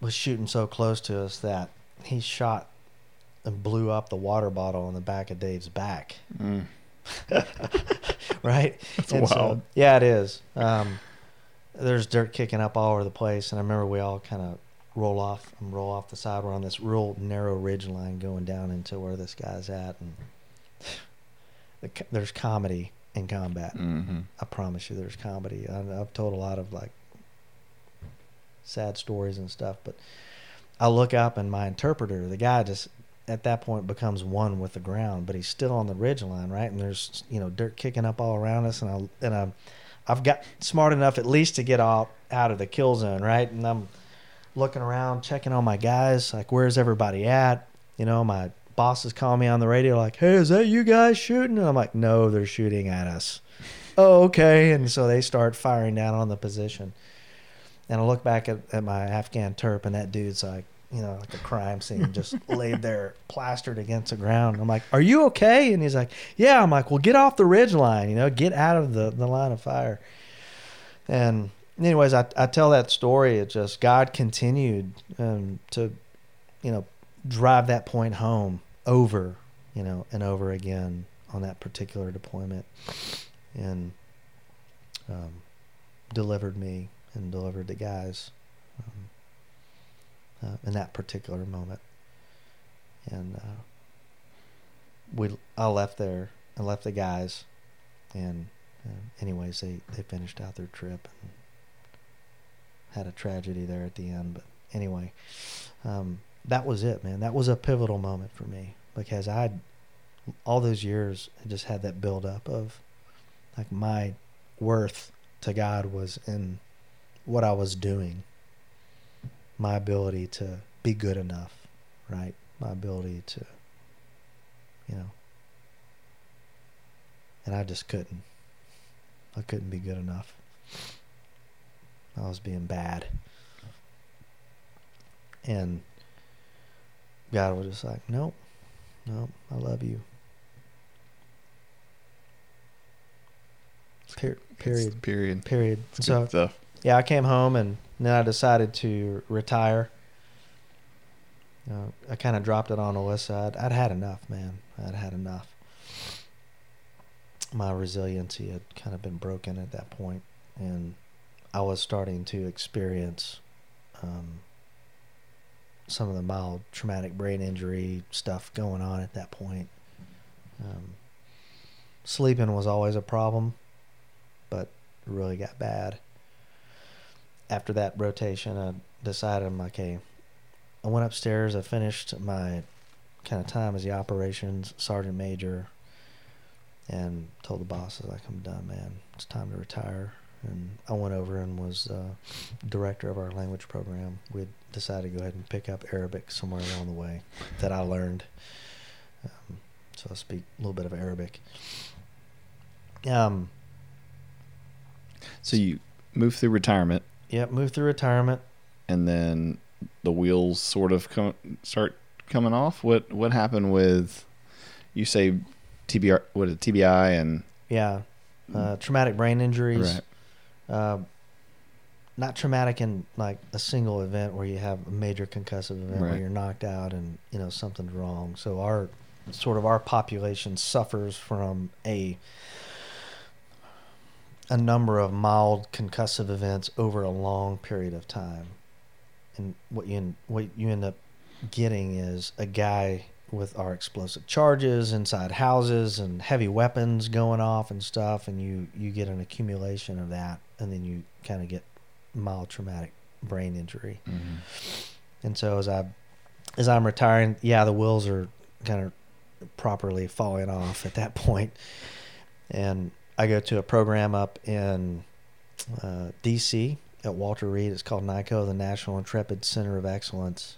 was shooting so close to us that he shot and blew up the water bottle on the back of Dave's back. Mm. *laughs* right? That's And so- yeah, it is. Um, there's dirt kicking up all over the place, and I remember we all kind of roll off and roll off the side. We're on this real narrow ridge line going down into where this guy's at, and *sighs* the, there's comedy in combat. hmm I promise you, there's comedy. I, I've told a lot of like sad stories and stuff, but I look up and my interpreter, the guy just at that point becomes one with the ground, but he's still on the ridge line, right? And there's you know dirt kicking up all around us, and I and I, I've got smart enough at least to get out out of the kill zone, right? And I'm looking around, checking on my guys, like where's everybody at? You know, my boss is calling me on the radio, like, "Hey, is that you guys shooting?" And I'm like, "No, they're shooting at us." *laughs* oh, okay. And so they start firing down on the position. And I look back at, at my Afghan Terp, and that dude's like, you know, like a crime scene, just *laughs* laid there, plastered against the ground. I'm like, "Are you okay?" And he's like, "Yeah." I'm like, "Well, get off the ridge line, you know, get out of the the line of fire." And anyways, I I tell that story. It just God continued um, to, you know, drive that point home over, you know, and over again on that particular deployment, and um, delivered me and delivered the guys um, uh, in that particular moment. And uh, we, I left there. I left the guys, and uh, anyways, they they finished out their trip and had a tragedy there at the end. But anyway, um, that was it, man. That was a pivotal moment for me because I, all those years, I just had that build up of, like my worth to God was in what I was doing. My ability to be good enough, right? My ability to, you know, and I just couldn't. I couldn't be good enough. I was being bad. And God was just like, nope, nope, I love you. Per- period. Period. Period. It's so yeah, I came home and then I decided to retire. Uh, I kind of dropped it on Alyssa. I'd, I'd had enough, man. I'd had enough. My resiliency had kind of been broken at that point, and I was starting to experience um, some of the mild traumatic brain injury stuff going on at that point. Um, sleeping was always a problem, but really got bad after that rotation, I decided I'm like, hey, I went upstairs. I finished my kind of time as the operations sergeant major, and told the boss, I was like, I'm done, man. It's time to retire. And I went over and was uh, director of our language program. We decided to go ahead and pick up Arabic somewhere along the way that I learned. Um, so I speak a little bit of Arabic. Um, So you move through retirement, yep, moved through retirement. and then the wheels sort of come, start coming off. What what happened with you say TBR? What is it, TBI and Yeah, uh, traumatic brain injuries. right? Uh, not traumatic in like a single event where you have a major concussive event where you're knocked out and you know something's wrong. So our sort of our population suffers from a a number of mild concussive events over a long period of time. And what you what you end up getting is a guy with our explosive charges inside houses and heavy weapons going off and stuff and you you get an accumulation of that and then you kind of get mild traumatic brain injury. Mhm. And so as I as I'm retiring, yeah, the wheels are kind of properly falling off at that *laughs* point. And I go to a program up in uh, DC at Walter Reed. It's called NICoE, the National Intrepid Center of Excellence.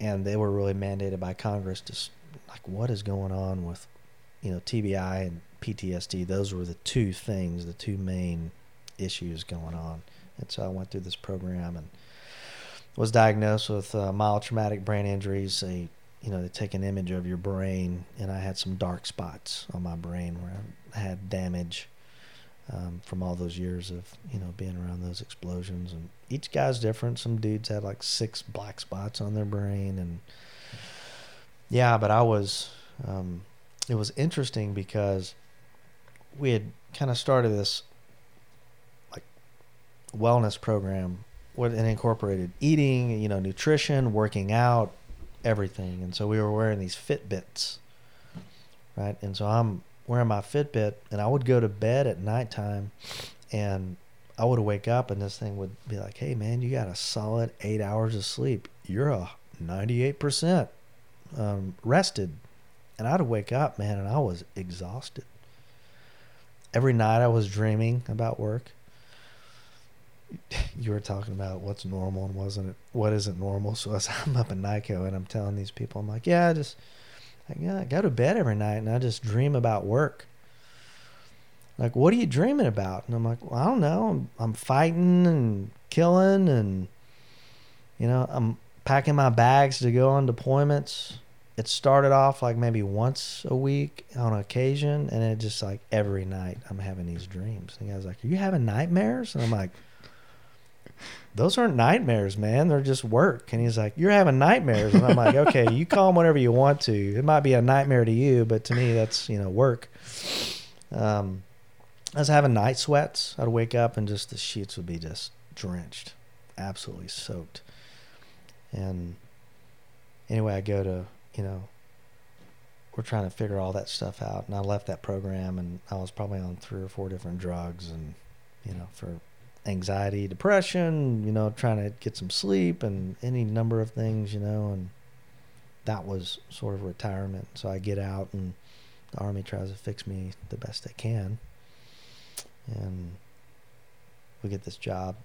And they were really mandated by Congress to, like, what is going on with, you know, TBI and PTSD? Those were the two things, the two main issues going on. And so I went through this program and was diagnosed with uh, mild traumatic brain injuries. They, you know, they take an image of your brain, and I had some dark spots on my brain where I had damage um, from all those years of, you know, being around those explosions. And each guy's different. Some dudes had like six black spots on their brain, and yeah, but I was. Um, it was interesting because we had kind of started this like wellness program what and incorporated eating, you know, nutrition, working out, everything. And so we were wearing these Fitbits, right? And so I'm wearing my Fitbit, and I would go to bed at nighttime, and I would wake up, and this thing would be like, "Hey, man, you got a solid eight hours of sleep. You're a 98 percent um, rested." And I'd wake up, man, and I was exhausted. Every night I was dreaming about work *laughs* you were talking about what's normal and wasn't it what isn't normal. So *laughs* I'm up in NICoE and I'm telling these people, I'm like, yeah, just I go to bed every night and I just dream about work. Like, what are you dreaming about? And I'm like, well, I don't know. I'm, I'm fighting and killing and you know, I'm packing my bags to go on deployments. It started off like maybe once a week on occasion, and it just like every night I'm having these dreams. And the guy's like, "Are you having nightmares?" And I'm like, "Those aren't nightmares, man. They're just work." And he's like, "You're having nightmares," and I'm like, *laughs* "Okay, you call them whatever you want to. It might be a nightmare to you, but to me, that's you know work." Um, I was having night sweats. I'd wake up and just the sheets would be just drenched, absolutely soaked. And anyway, I go to, you know, we're trying to figure all that stuff out. And I left that program and I was probably on three or four different drugs and, you know, for anxiety, depression, you know, trying to get some sleep and any number of things, you know, and that was sort of retirement. So I get out and the army tries to fix me the best they can. And we get this job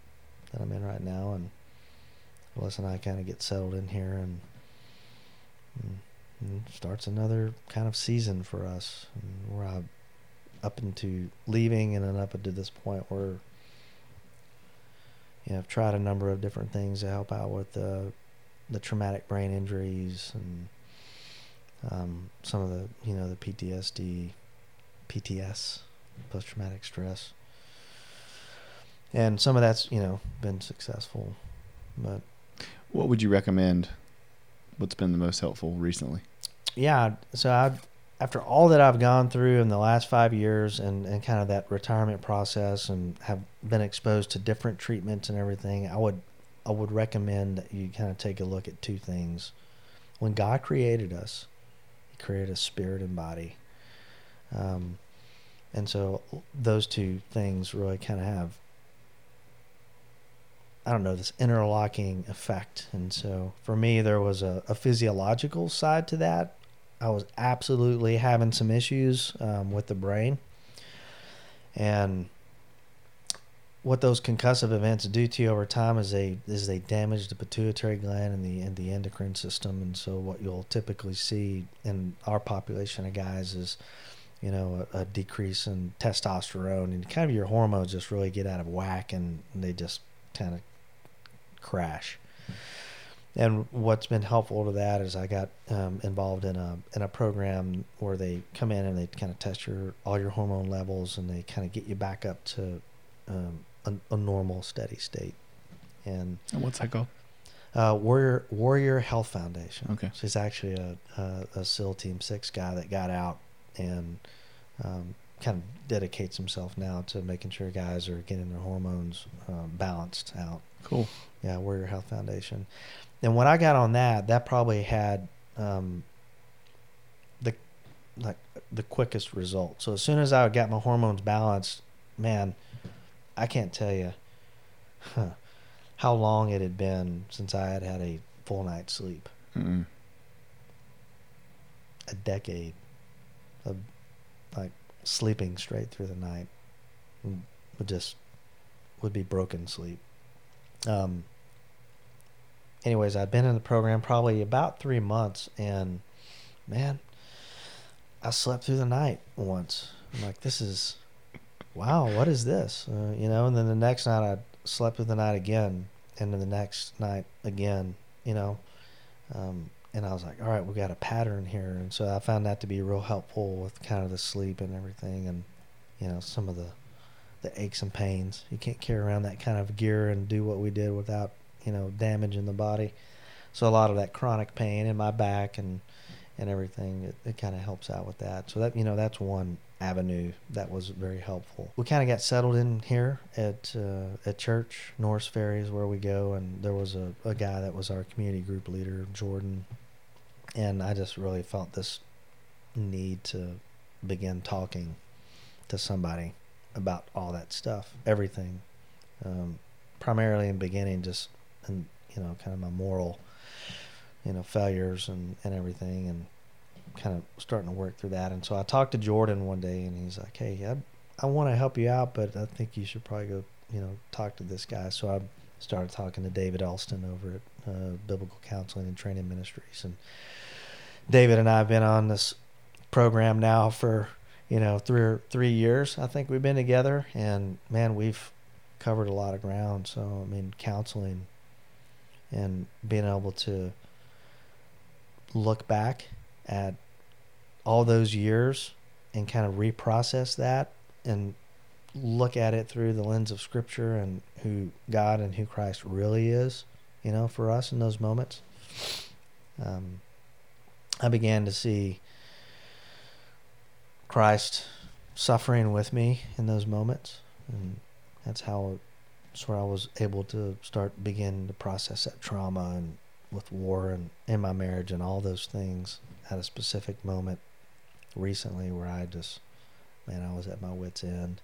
that I'm in right now and Willis and I kind of get settled in here and, and, and starts another kind of season for us. And we're up into leaving and then up into this point where you know, I've tried a number of different things to help out with the the traumatic brain injuries and um, some of the you know the PTSD, PTS, post traumatic stress, and some of that's you know been successful, but what would you recommend? What's been the most helpful recently? Yeah, so I after all that I've gone through in the last five years and, and kind of that retirement process and have been exposed to different treatments and everything, I would I would recommend that you kind of take a look at two things. When God created us, He created a spirit and body. Um, and so those two things really kind of have I don't know, this interlocking effect. And so for me, there was a, a physiological side to that. I was absolutely having some issues um, with the brain. And what those concussive events do to you over time is they is they damage the pituitary gland and the and the endocrine system. And so what you'll typically see in our population of guys is, you know, a, a decrease in testosterone and kind of your hormones just really get out of whack and they just kind of crash. And what's been helpful to that is I got um, involved in a in a program where they come in and they kind of test your all your hormone levels and they kind of get you back up to um, a, a, normal steady state. And, and what's that called? Uh, Warrior Warrior Health Foundation. Okay, she's actually a, a, a SEAL Team Six guy that got out and um, kind of dedicates himself now to making sure guys are getting their hormones um, balanced out. Cool. Yeah, Warrior Health Foundation. And when I got on that, that probably had um, the like the quickest result. So as soon as I got my hormones balanced, man, I can't tell you huh, how long it had been since I had had a full night's sleep. Mm-mm. A decade of like sleeping straight through the night would just would be broken sleep. Um, anyways, I'd been in the program probably about three months, and man, I slept through the night once. I'm like, this is wow, what is this? Uh, you know, and then the next night I slept through the night again, and then the next night again, you know. Um, and I was like, all right, we got a pattern here. And so I found that to be real helpful with kind of the sleep and everything and, you know, some of the, the aches and pains. You can't carry around that kind of gear and do what we did without, you know, damage in the body. So a lot of that chronic pain in my back and, and everything, it, it kind of helps out with that. So that, you know, that's one avenue that was very helpful. We kind of got settled in here at uh, at church. Norris Ferry is where we go, and there was a, a guy that was our community group leader, Jordan, and I just really felt this need to begin talking to somebody about all that stuff, everything. Um, primarily in beginning, just and you know, kind of my moral, you know, failures and and everything, and kind of starting to work through that. And so I talked to Jordan one day, and he's like, "Hey, I I want to help you out, but I think you should probably go, you know, talk to this guy." So I started talking to David Elston over at uh, Biblical Counseling and Training Ministries, and David and I have been on this program now for you know three or three years. I think we've been together, and man, we've covered a lot of ground. So I mean, counseling and being able to look back at all those years and kind of reprocess that and look at it through the lens of scripture and who God and who Christ really is, you know, for us in those moments. Um, I began to see Christ suffering with me in those moments, and that's how that's where I was able to start begin to process that trauma and with war and in my marriage and all those things at a specific moment recently where I just man I was at my wits end.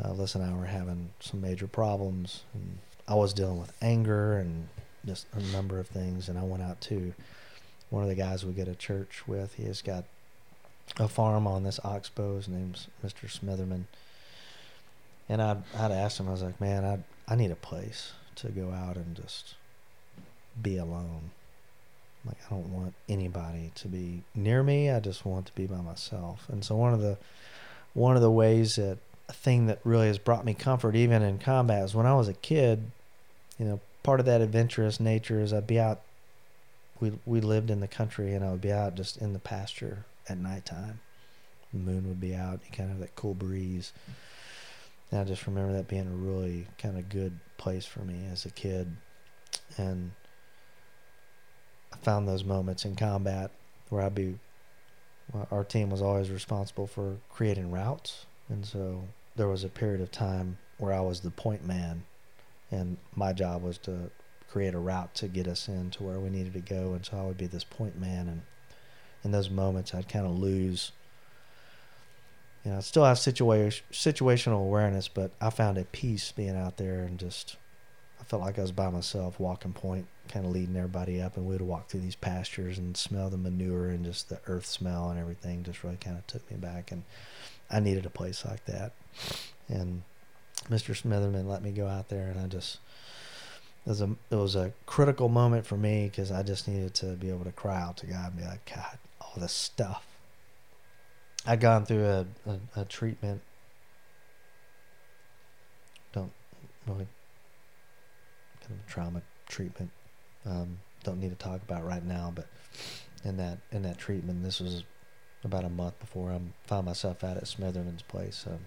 Uh, Liz and I were having some major problems, and I was dealing with anger and just a number of things. And I went out to one of the guys we get a church with. He has got a farm on this oxbow. His name's Mr. Smitherman. And I'd, I'd asked him, I was like, man, I I need a place to go out and just be alone. Like I don't want anybody to be near me. I just want to be by myself. And so one of the one of the ways that a thing that really has brought me comfort even in combat is when I was a kid, you know, part of that adventurous nature is I'd be out we we lived in the country and I would be out just in the pasture at nighttime. The moon would be out, you kind of that cool breeze. And I just remember that being a really kind of good place for me as a kid. And I found those moments in combat where I'd be, our team was always responsible for creating routes. And so there was a period of time where I was the point man, and my job was to create a route to get us in to where we needed to go. And so I would be this point man, and in those moments, I'd kind of lose. You know, still have situation situational awareness, but I found a peace being out there and just I felt like I was by myself, walking point, kind of leading everybody up, and we'd walk through these pastures and smell the manure and just the earth smell and everything. Just really kind of took me back, and I needed a place like that. And Mr. Smitherman let me go out there, and I just it was a it was a critical moment for me because I just needed to be able to cry out to God and be like, God, all this stuff. I'd gone through a, a, a treatment. Don't really kind of trauma treatment. Um, don't need to talk about right now, but in that in that treatment, this was about a month before I found myself out at Smitherman's place. Um,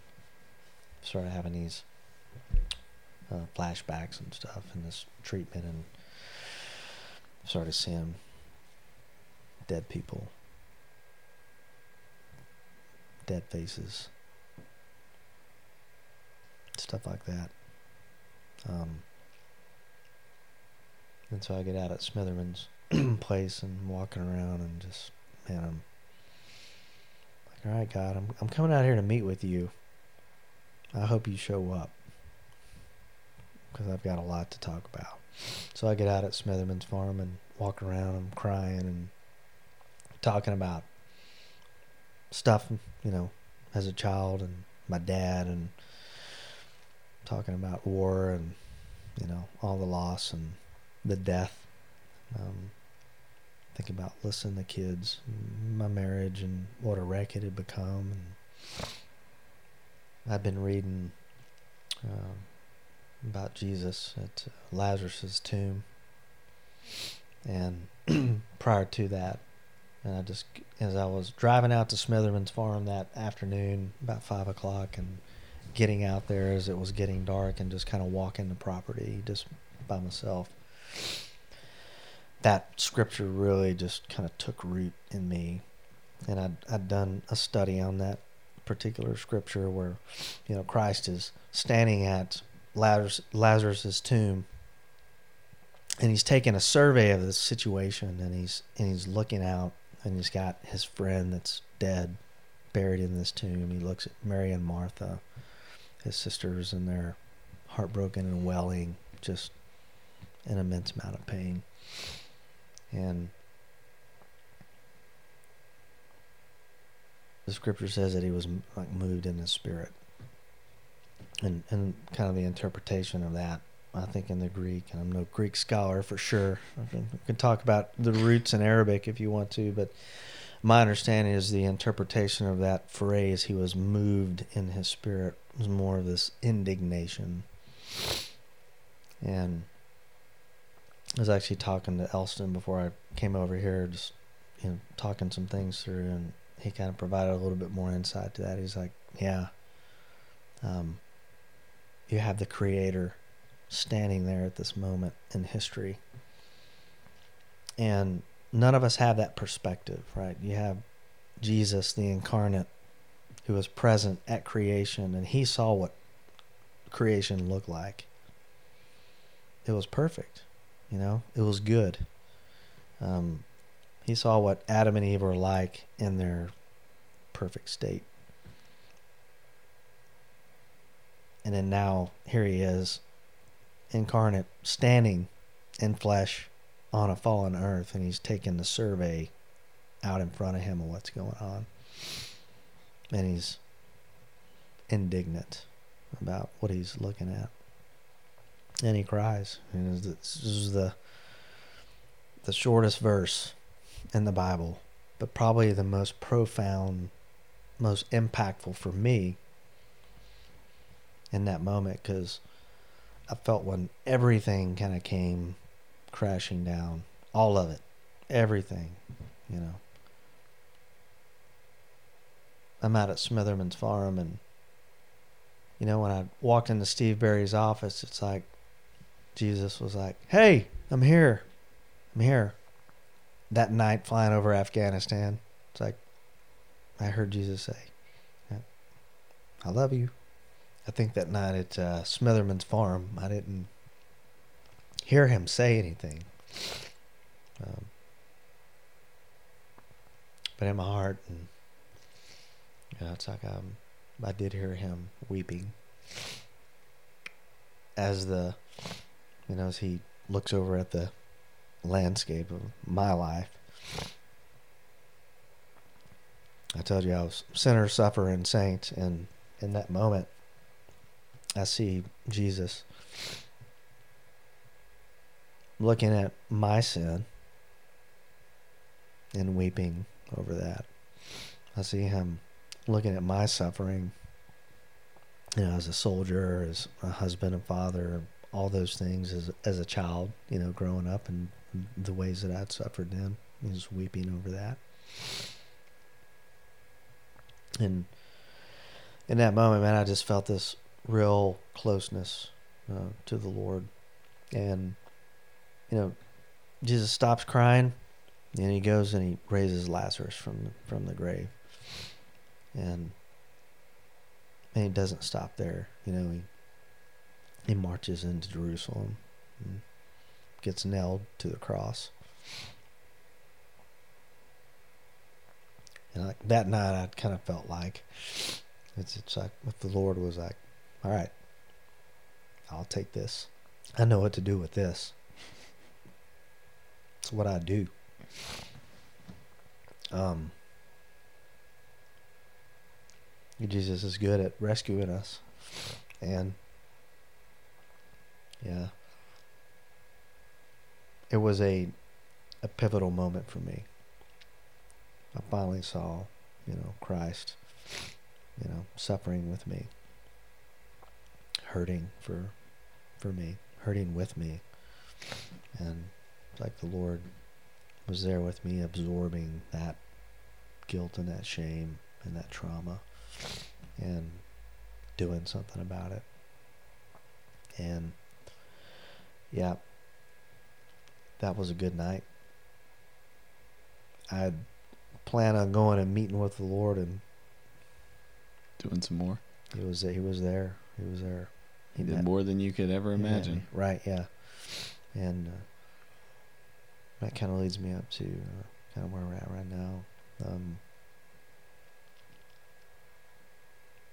started having these uh, flashbacks and stuff in this treatment, and started seeing dead people, dead faces, stuff like that. Um, and so I get out at Smitherman's *clears throat* place and walking around and just, man, I'm like, all right, God, I'm, I'm coming out here to meet with you. I hope you show up because I've got a lot to talk about. So I get out at Smitherman's farm and walk around. I'm crying and talking about stuff, you know, as a child and my dad and talking about war and, you know, all the loss and the death. Um, think about listening to kids, my marriage, and what a wreck it had become. And I've been reading uh, about Jesus at Lazarus's tomb, and *clears throat* prior to that, and I just as I was driving out to Smitherman's farm that afternoon, about five o'clock, and getting out there as it was getting dark, and just kind of walking the property just by myself that scripture really just kind of took root in me. And I'd, I'd done a study on that particular scripture where, you know, Christ is standing at Lazarus, Lazarus's tomb and he's taking a survey of the situation and he's and he's looking out and he's got his friend that's dead buried in this tomb. He looks at Mary and Martha, his sisters, and they're heartbroken and welling, just an immense amount of pain and the scripture says that he was like moved in the spirit and and kind of the interpretation of that I think in the Greek, and I'm no Greek scholar for sure. We can talk about the roots in Arabic if you want to, but my understanding is the interpretation of that phrase, he was moved in his spirit, was more of this indignation. And I was actually talking to Elston before I came over here, just you know, talking some things through, and he kind of provided a little bit more insight to that. He's like, "Yeah, um, you have the Creator standing there at this moment in history, and none of us have that perspective, right? You have Jesus, the incarnate, who was present at creation, and he saw what creation looked like. It was perfect." You know, it was good. Um, he saw what Adam and Eve were like in their perfect state. And then now here he is, incarnate, standing in flesh on a fallen earth, and he's taking the survey out in front of him of what's going on. And he's indignant about what he's looking at and he cries. And this is the the shortest verse in the Bible, but probably the most profound, most impactful for me in that moment because I felt when everything kind of came crashing down, all of it, everything, you know. I'm out at Smitherman's farm and you know when I walked into Steve Barry's office, it's like Jesus was like, "Hey, I'm here. I'm here." That night flying over Afghanistan, it's like I heard Jesus say, "I love you." I think that night at uh, Smitherman's farm, I didn't hear him say anything. Um, but in my heart, and you know, it's like um, I did hear him weeping as the you know, as he looks over at the landscape of my life. I told you I was sinner, sufferer, and saint, and in that moment, I see Jesus looking at my sin and weeping over that. I see him looking at my suffering, you know, as a soldier, as a husband and father, all those things as as a child, you know, growing up and the ways that I'd suffered then. He was weeping over that. And in that moment, man, I just felt this real closeness uh, to the Lord. And, you know, Jesus stops crying and he goes and he raises Lazarus from the, from the grave. And, and he doesn't stop there. You know, he he marches into Jerusalem and gets nailed to the cross. And like that night, I kind of felt like it's it's like if the Lord was like, "All right, I'll take this. I know what to do with this. It's what I do." Um, Jesus is good at rescuing us, and yeah. It was a a pivotal moment for me. I finally saw, you know, Christ, you know, suffering with me, hurting for for me, hurting with me. And like the Lord was there with me absorbing that guilt and that shame and that trauma and doing something about it. And yeah, that was a good night. I plan on going and meeting with the Lord and doing some more. He was he was there. He was there. He, did met, more than you could ever imagine. Yeah, right. Yeah. And uh, that kind of leads me up to uh, kind of where we're at right now. Um,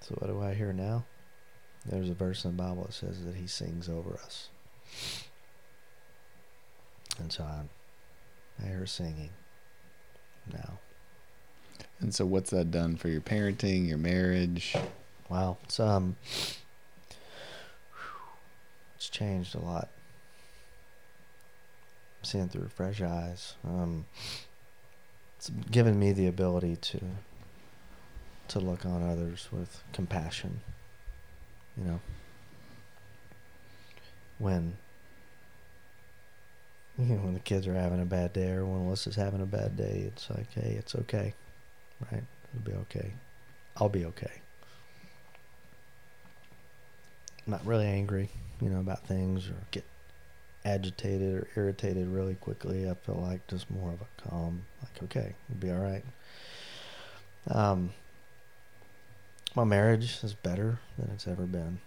so what do I hear now? There's a verse in the Bible that says that He sings over us. And so I, I hear singing now. And so, what's that done for your parenting, your marriage? Wow, it's um, it's changed a lot. I'm seeing through fresh eyes. Um, it's given me the ability to to look on others with compassion. You know, when *laughs* you know, when the kids are having a bad day or when Alyssa's having a bad day, it's like, hey, it's okay, right? It'll be okay. I'll be okay. I'm not really angry, you know, about things or get agitated or irritated really quickly. I feel like just more of a calm, like, okay, it'll be all right. Um, my marriage is better than it's ever been.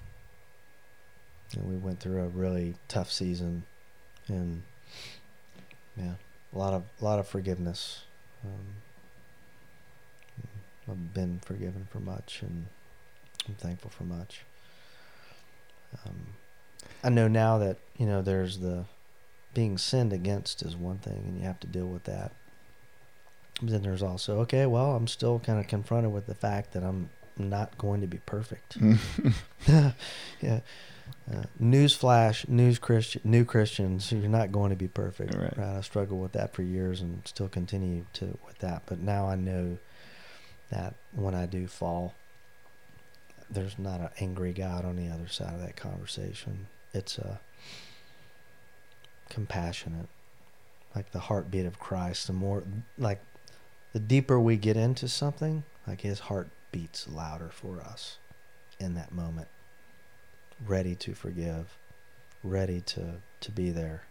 And we went through a really tough season, and yeah, a lot of a lot of forgiveness. Um, I've been forgiven for much, and I'm thankful for much. Um, I know now that you know there's the being sinned against is one thing, and you have to deal with that. But then there's also okay, well, I'm still kind of confronted with the fact that I'm not going to be perfect. *laughs* *laughs* yeah. Uh, newsflash, news Christian, new Christians, you're not going to be perfect. Right. right. I struggled with that for years and still continue to with that. But now I know that when I do fall, there's not an angry God on the other side of that conversation. It's a compassionate, like the heartbeat of Christ. The more, like, the deeper we get into something, like His heart beats louder for us in that moment. Ready to forgive, ready to to be there.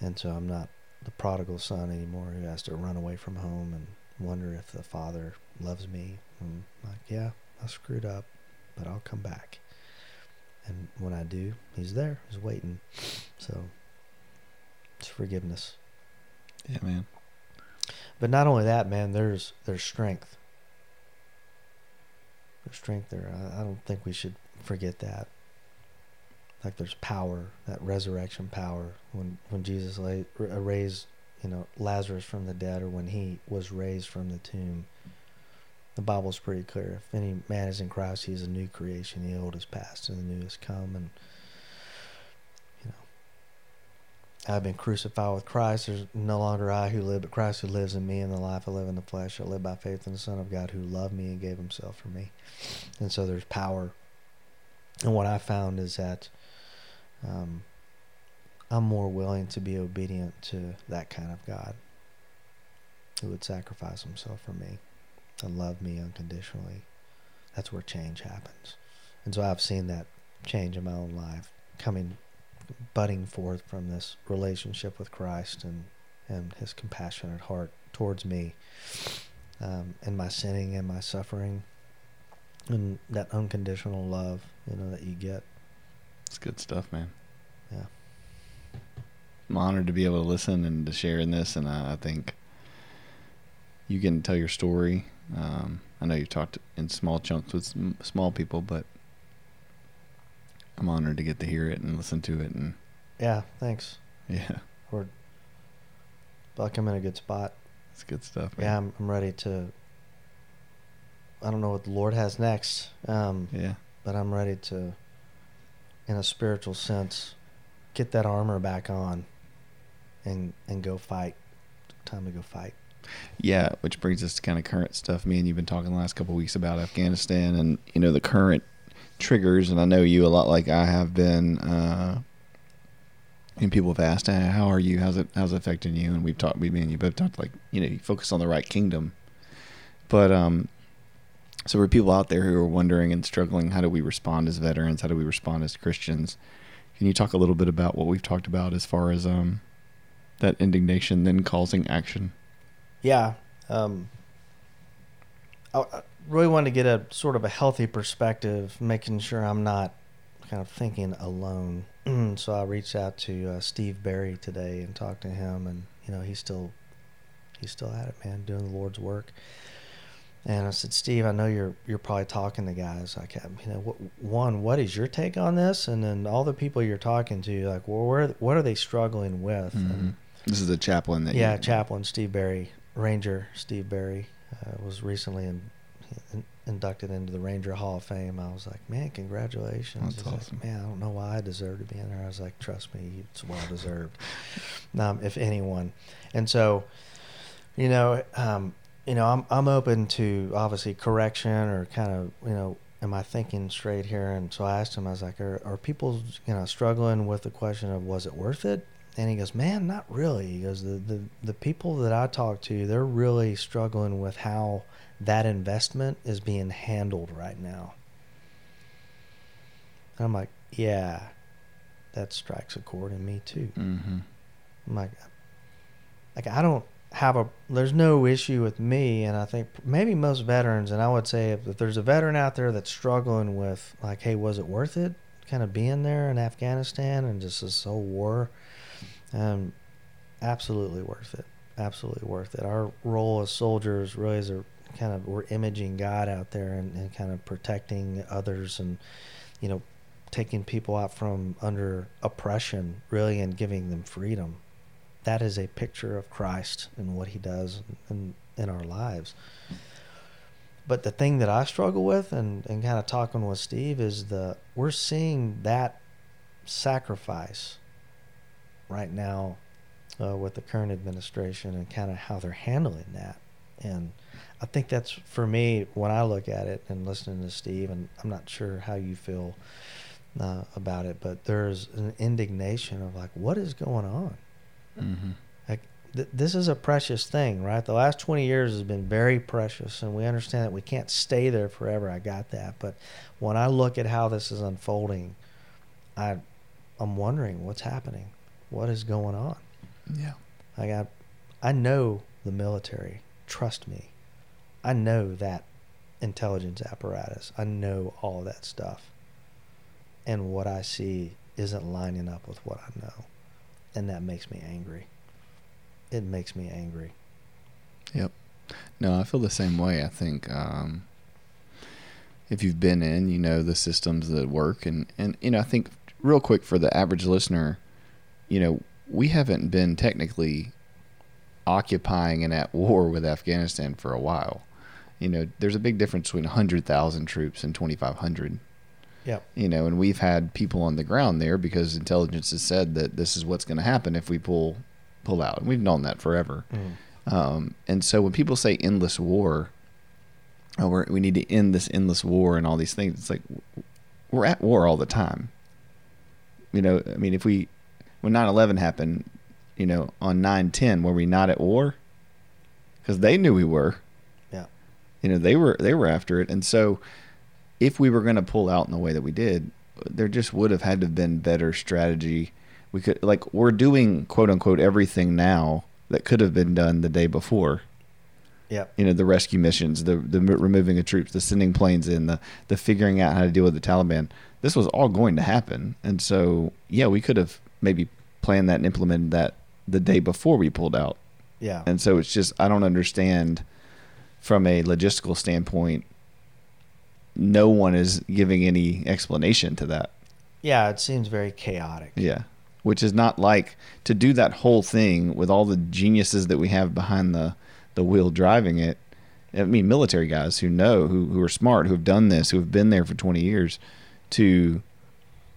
And so I'm not the prodigal son anymore who has to run away from home and wonder if the father loves me. I'm like, yeah, I screwed up, but I'll come back. And when I do, he's there, he's waiting. So it's forgiveness. Yeah, man. But not only that, man, there's there's strength. There's strength there. I, I don't think we should forget that. Like there's power, that resurrection power. When when Jesus raised, you know, Lazarus from the dead, or when he was raised from the tomb, the Bible's pretty clear. If any man is in Christ, he is a new creation. The old is past, and the new has come. And you know, I've been crucified with Christ. There's no longer I who live, but Christ who lives in me. And the life I live in the flesh, I live by faith in the Son of God who loved me and gave Himself for me. And so there's power. And what I found is that um, I'm more willing to be obedient to that kind of God who would sacrifice Himself for me and love me unconditionally. That's where change happens. And so I've seen that change in my own life coming, budding forth from this relationship with Christ and, and his compassionate heart towards me um, and my sinning and my suffering and that unconditional love, you know, that you get. It's good stuff, man. Yeah. I'm honored to be able to listen and to share in this, and I, I think you can tell your story. Um, I know you've talked in small chunks with sm- small people, but I'm honored to get to hear it and listen to it, and Yeah, thanks. yeah, Or like I'm in a good spot. it's good stuff. Man. Yeah, I'm, I'm ready to. I don't know what the Lord has next, um, yeah, but I'm ready to, in a spiritual sense, get that armor back on, and and go fight. Time to go fight. Yeah. Which brings us to kind of current stuff. Me and you've been talking the last couple weeks about Afghanistan, and you know the current triggers, and I know you a lot, like I have been. Uh, and people have asked, "Uh, "How are you? How's it? How's it affecting you?" And we've talked. We, me and you both talked like you know, you focus on the right kingdom, but um, so for people out there who are wondering and struggling, how do we respond as veterans? How do we respond as Christians? Can you talk a little bit about what we've talked about as far as um, that indignation then causing action? Yeah. Um, I, I really wanted to get a sort of a healthy perspective, making sure I'm not kind of thinking alone. *clears throat* so I reached out to uh, Steve Barry today and talked to him, and you know he's still he's still at it, man, doing the Lord's work. And I said, Steve, I know you're you're probably talking to guys like, you know, what, one, what is your take on this? And then all the people you're talking to, like, well, where what are they struggling with? And, This is a chaplain that yeah, you, chaplain Steve Barry, Ranger Steve Barry, uh, was recently in, in, inducted into the Ranger Hall of Fame. I was like, man, congratulations! That's He's like, man, I don't know why I deserve to be in there. I was like, trust me, it's well deserved, *laughs* um, if anyone. And so, you know, um, you know, I'm I'm open to obviously correction or kind of you know. Am I thinking straight here? And so I asked him. I was like, "Are, are people, you know, struggling with the question of was it worth it? And he goes, "Man, not really." He goes, "The the the people that I talk to, they're really struggling with how that investment is being handled right now." And I'm like, "Yeah, that strikes a chord in me too." Mm-hmm. I'm like, like I don't have a there's no issue with me and i think maybe most veterans and i would say if, if, there's a veteran out there that's struggling with like hey was it worth it kind of being there in afghanistan and just this whole war um, absolutely worth it. Absolutely worth it. Our role as soldiers really is a kind of we're imaging god out there and, and kind of protecting others and you know taking people out from under oppression really and giving them freedom. That is a picture of Christ and what he does in, in our lives. But the thing that I struggle with and, and kind of talking with Steve is the we're seeing that sacrifice right now uh, with the current administration and kind of how they're handling that. And I think that's for me when I look at it and listening to Steve, and I'm not sure how you feel uh, about it, but there's an indignation of like, what is going on? Mm-hmm. Like th- this is a precious thing, right? The last 20 years has been very precious, and we understand that we can't stay there forever. I got that, but when I look at how this is unfolding, I, I'm wondering what's happening, what is going on. Yeah, I got, I know the military. Trust me, I know that intelligence apparatus. I know all that stuff, and what I see isn't lining up with what I know and that makes me angry. It makes me angry. Yep. No, I feel the same way. I think um, if you've been in, you know the systems that work, and and you know I think real quick for the average listener, you know we haven't been technically occupying and at war with Afghanistan for a while. You know, there's a big difference between 100,000 troops and 2,500. Yeah. You know, and we've had people on the ground there because intelligence has said that this is what's going to happen if we pull pull out, and we've known that forever. Mm. Um, and so when people say endless war, oh, we need to end this endless war and all these things, it's like we're at war all the time. You know, I mean, if we when 9/11 happened, you know, on 9/10, were we not at war? Because they knew we were. Yeah. You know, they were they were after it, and so if we were going to pull out in the way that we did, there just would have had to have been better strategy. We could like we're doing quote unquote everything now that could have been done the day before. Yeah. You know, the rescue missions, the the removing of troops, the sending planes in, the the figuring out how to deal with the Taliban. This was all going to happen. And so, yeah, we could have maybe planned that and implemented that the day before we pulled out. Yeah. And so it's just I don't understand from a logistical standpoint no one is giving any explanation to that. Yeah, it seems very chaotic. Yeah. Which is not like to do that whole thing with all the geniuses that we have behind the, the wheel driving it. I mean, military guys who know, who, who are smart, who have done this, who have been there for 20 years, to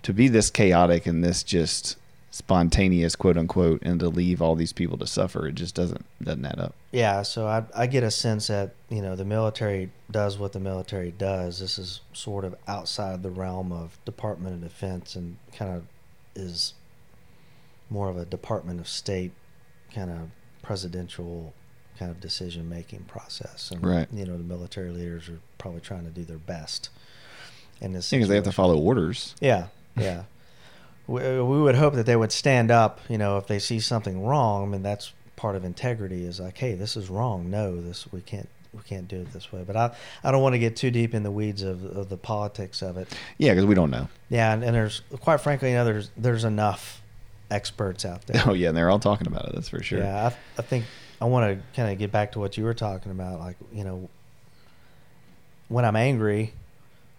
to be this chaotic and this just spontaneous quote unquote and to leave all these people to suffer it just doesn't doesn't add up. Yeah so i i get a sense that you know the military does what the military does. This is sort of outside the realm of department of defense and kind of is more of a department of state kind of presidential kind of decision making process. And right. you know the military leaders are probably trying to do their best in this because they have to follow orders. Yeah yeah we, we would hope that they would stand up, you know, if they see something wrong. I mean, that's part of integrity is like, hey, this is wrong. No, this we can't we can't do it this way. But I I don't want to get too deep in the weeds of, of the politics of it. Yeah, because we don't know. Yeah, and, and there's quite frankly, you know, there's there's enough experts out there. *laughs* Oh yeah, and they're all talking about it. That's for sure. Yeah, I, I think I want to kind of get back to what you were talking about, like you know, when I'm angry,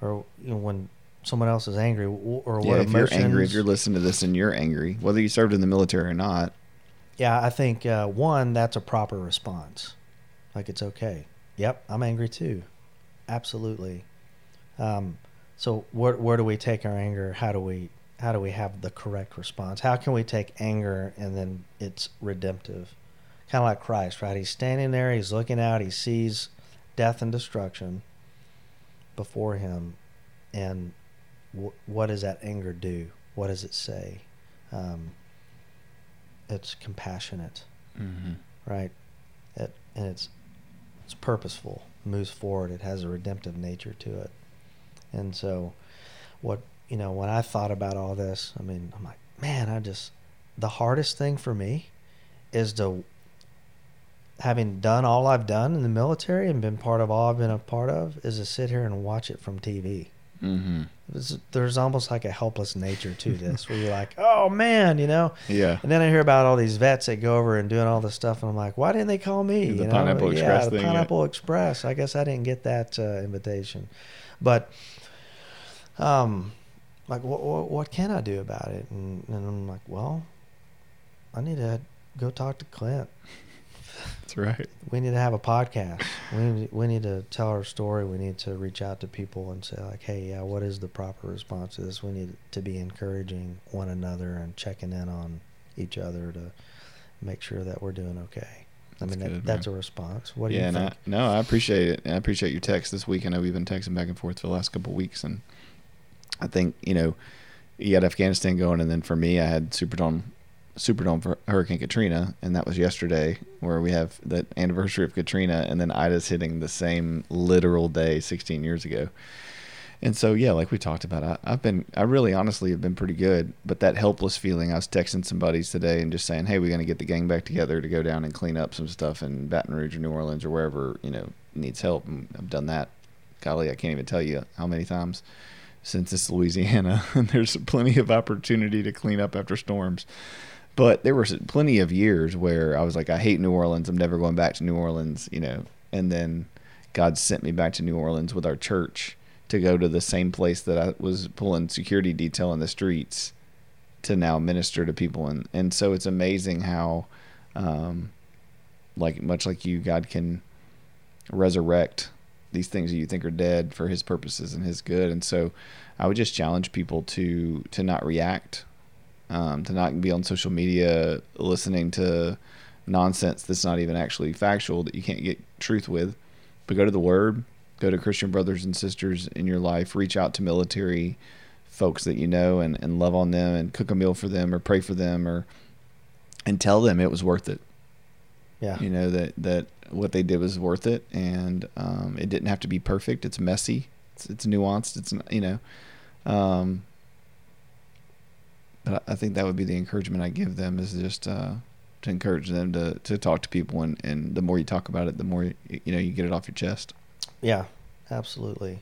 or you know, when someone else is angry or what yeah, if emotions. you're angry, if you're listening to this and you're angry, whether you served in the military or not. Yeah, I think uh, one that's a proper response. Like it's okay. Yep, I'm angry too. Absolutely. Um, so where where do we take our anger? How do we how do we have the correct response? How can we take anger and then it's redemptive? Kind of like Christ, right? He's standing there, he's looking out, he sees death and destruction before him, and what does that anger do? What does it say? Um, it's compassionate, Mm-hmm. right? It, and it's it's purposeful, moves forward. It has a redemptive nature to it, and so what you know when I thought about all this, I mean, I'm like, man, I just the hardest thing for me is to having done all I've done in the military and been part of all I've been a part of is to sit here and watch it from TV. Mm-hmm. There's, there's almost like a helpless nature to this where you're like, oh man, you know. Yeah. And then I hear about all these vets that go over and doing all this stuff, and I'm like, why didn't they call me? The you know? Pineapple yeah, Express the. Pineapple Express. I guess I didn't get that uh, invitation, but um, like, what, what what can I do about it? And, and I'm like, well, I need to go talk to Clint. That's right. We need to have a podcast. We need, we need to tell our story. We need to reach out to people and say like, hey, yeah, what is the proper response to this? We need to be encouraging one another and checking in on each other to make sure that we're doing okay. I That's mean, that, that's a response. What do yeah, you think? I, no, I appreciate it. I appreciate your text this week. I know we've been texting back and forth for the last couple of weeks, and I think you know you had Afghanistan going, and then for me, I had Superdome, Superdome for Hurricane Katrina, and that was yesterday, where we have the anniversary of Katrina, and then Ida's hitting the same literal day 16 years ago. And so, yeah, like we talked about, I, I've been, I really honestly have been pretty good. But that helpless feeling, I was texting some buddies today and just saying, hey, we're going to get the gang back together to go down and clean up some stuff in Baton Rouge or New Orleans or wherever, you know, needs help. And I've done that. Golly, I can't even tell you how many times since it's Louisiana. *laughs* And there's plenty of opportunity to clean up after storms. But there were plenty of years where I was like, I hate New Orleans. I'm never going back to New Orleans, you know. And then God sent me back to New Orleans with our church to go to the same place that I was pulling security detail in the streets to now minister to people. And, and so it's amazing how, um, like, much like you, God can resurrect these things that you think are dead for his purposes and his good. And so I would just challenge people to, to not react um, to not be on social media listening to nonsense that's not even actually factual that you can't get truth with. But go to the Word, go to Christian brothers and sisters in your life, reach out to military folks that you know and, and love on them and cook a meal for them or pray for them or and tell them it was worth it. Yeah. You know that that what they did was worth it and um, it didn't have to be perfect. It's messy. It's, it's nuanced. It's you know. Um, but I think that would be the encouragement I give them is just uh, to encourage them to, to talk to people and, and the more you talk about it, the more you, you know you get it off your chest. Yeah, absolutely.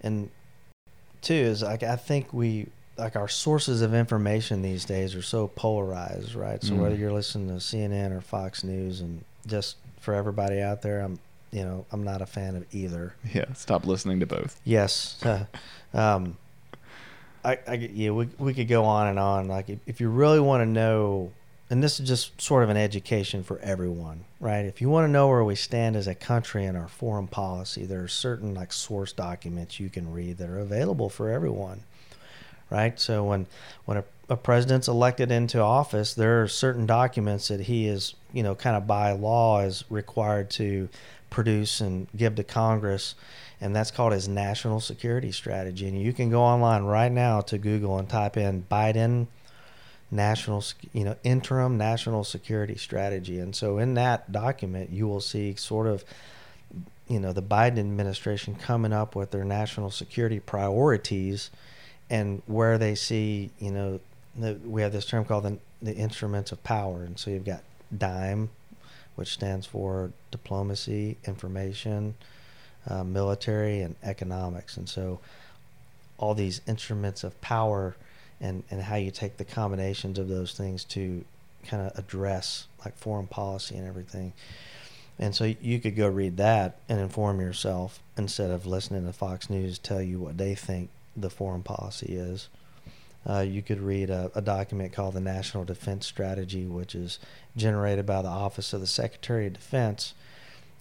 And two is like I think we like our sources of information these days are so polarized, right? So Mm. whether you're listening to CNN or Fox News, and just for everybody out there, I'm you know I'm not a fan of either. *laughs* Yeah, stop listening to both. Yes. *laughs* um, I, I, yeah, we, we could go on and on. Like, if, if you really want to know, and this is just sort of an education for everyone, right? If you want to know where we stand as a country in our foreign policy, there are certain like source documents you can read that are available for everyone, right? So when when a, a president's elected into office, there are certain documents that he is, you know, kind of by law is required to produce and give to Congress and that's called his national security strategy. And you can go online right now to Google and type in Biden national, you know, interim national security strategy. And so in that document, you will see sort of, you know, the Biden administration coming up with their national security priorities and where they see, you know, the, we have this term called the, the instruments of power. And so you've got DIME, which stands for diplomacy, information, uh, military and economics. And so all these instruments of power and, and how you take the combinations of those things to kind of address like foreign policy and everything. And so you could go read that and inform yourself instead of listening to Fox News tell you what they think the foreign policy is. Uh, you could read a, a document called the National Defense Strategy, which is generated by the Office of the Secretary of Defense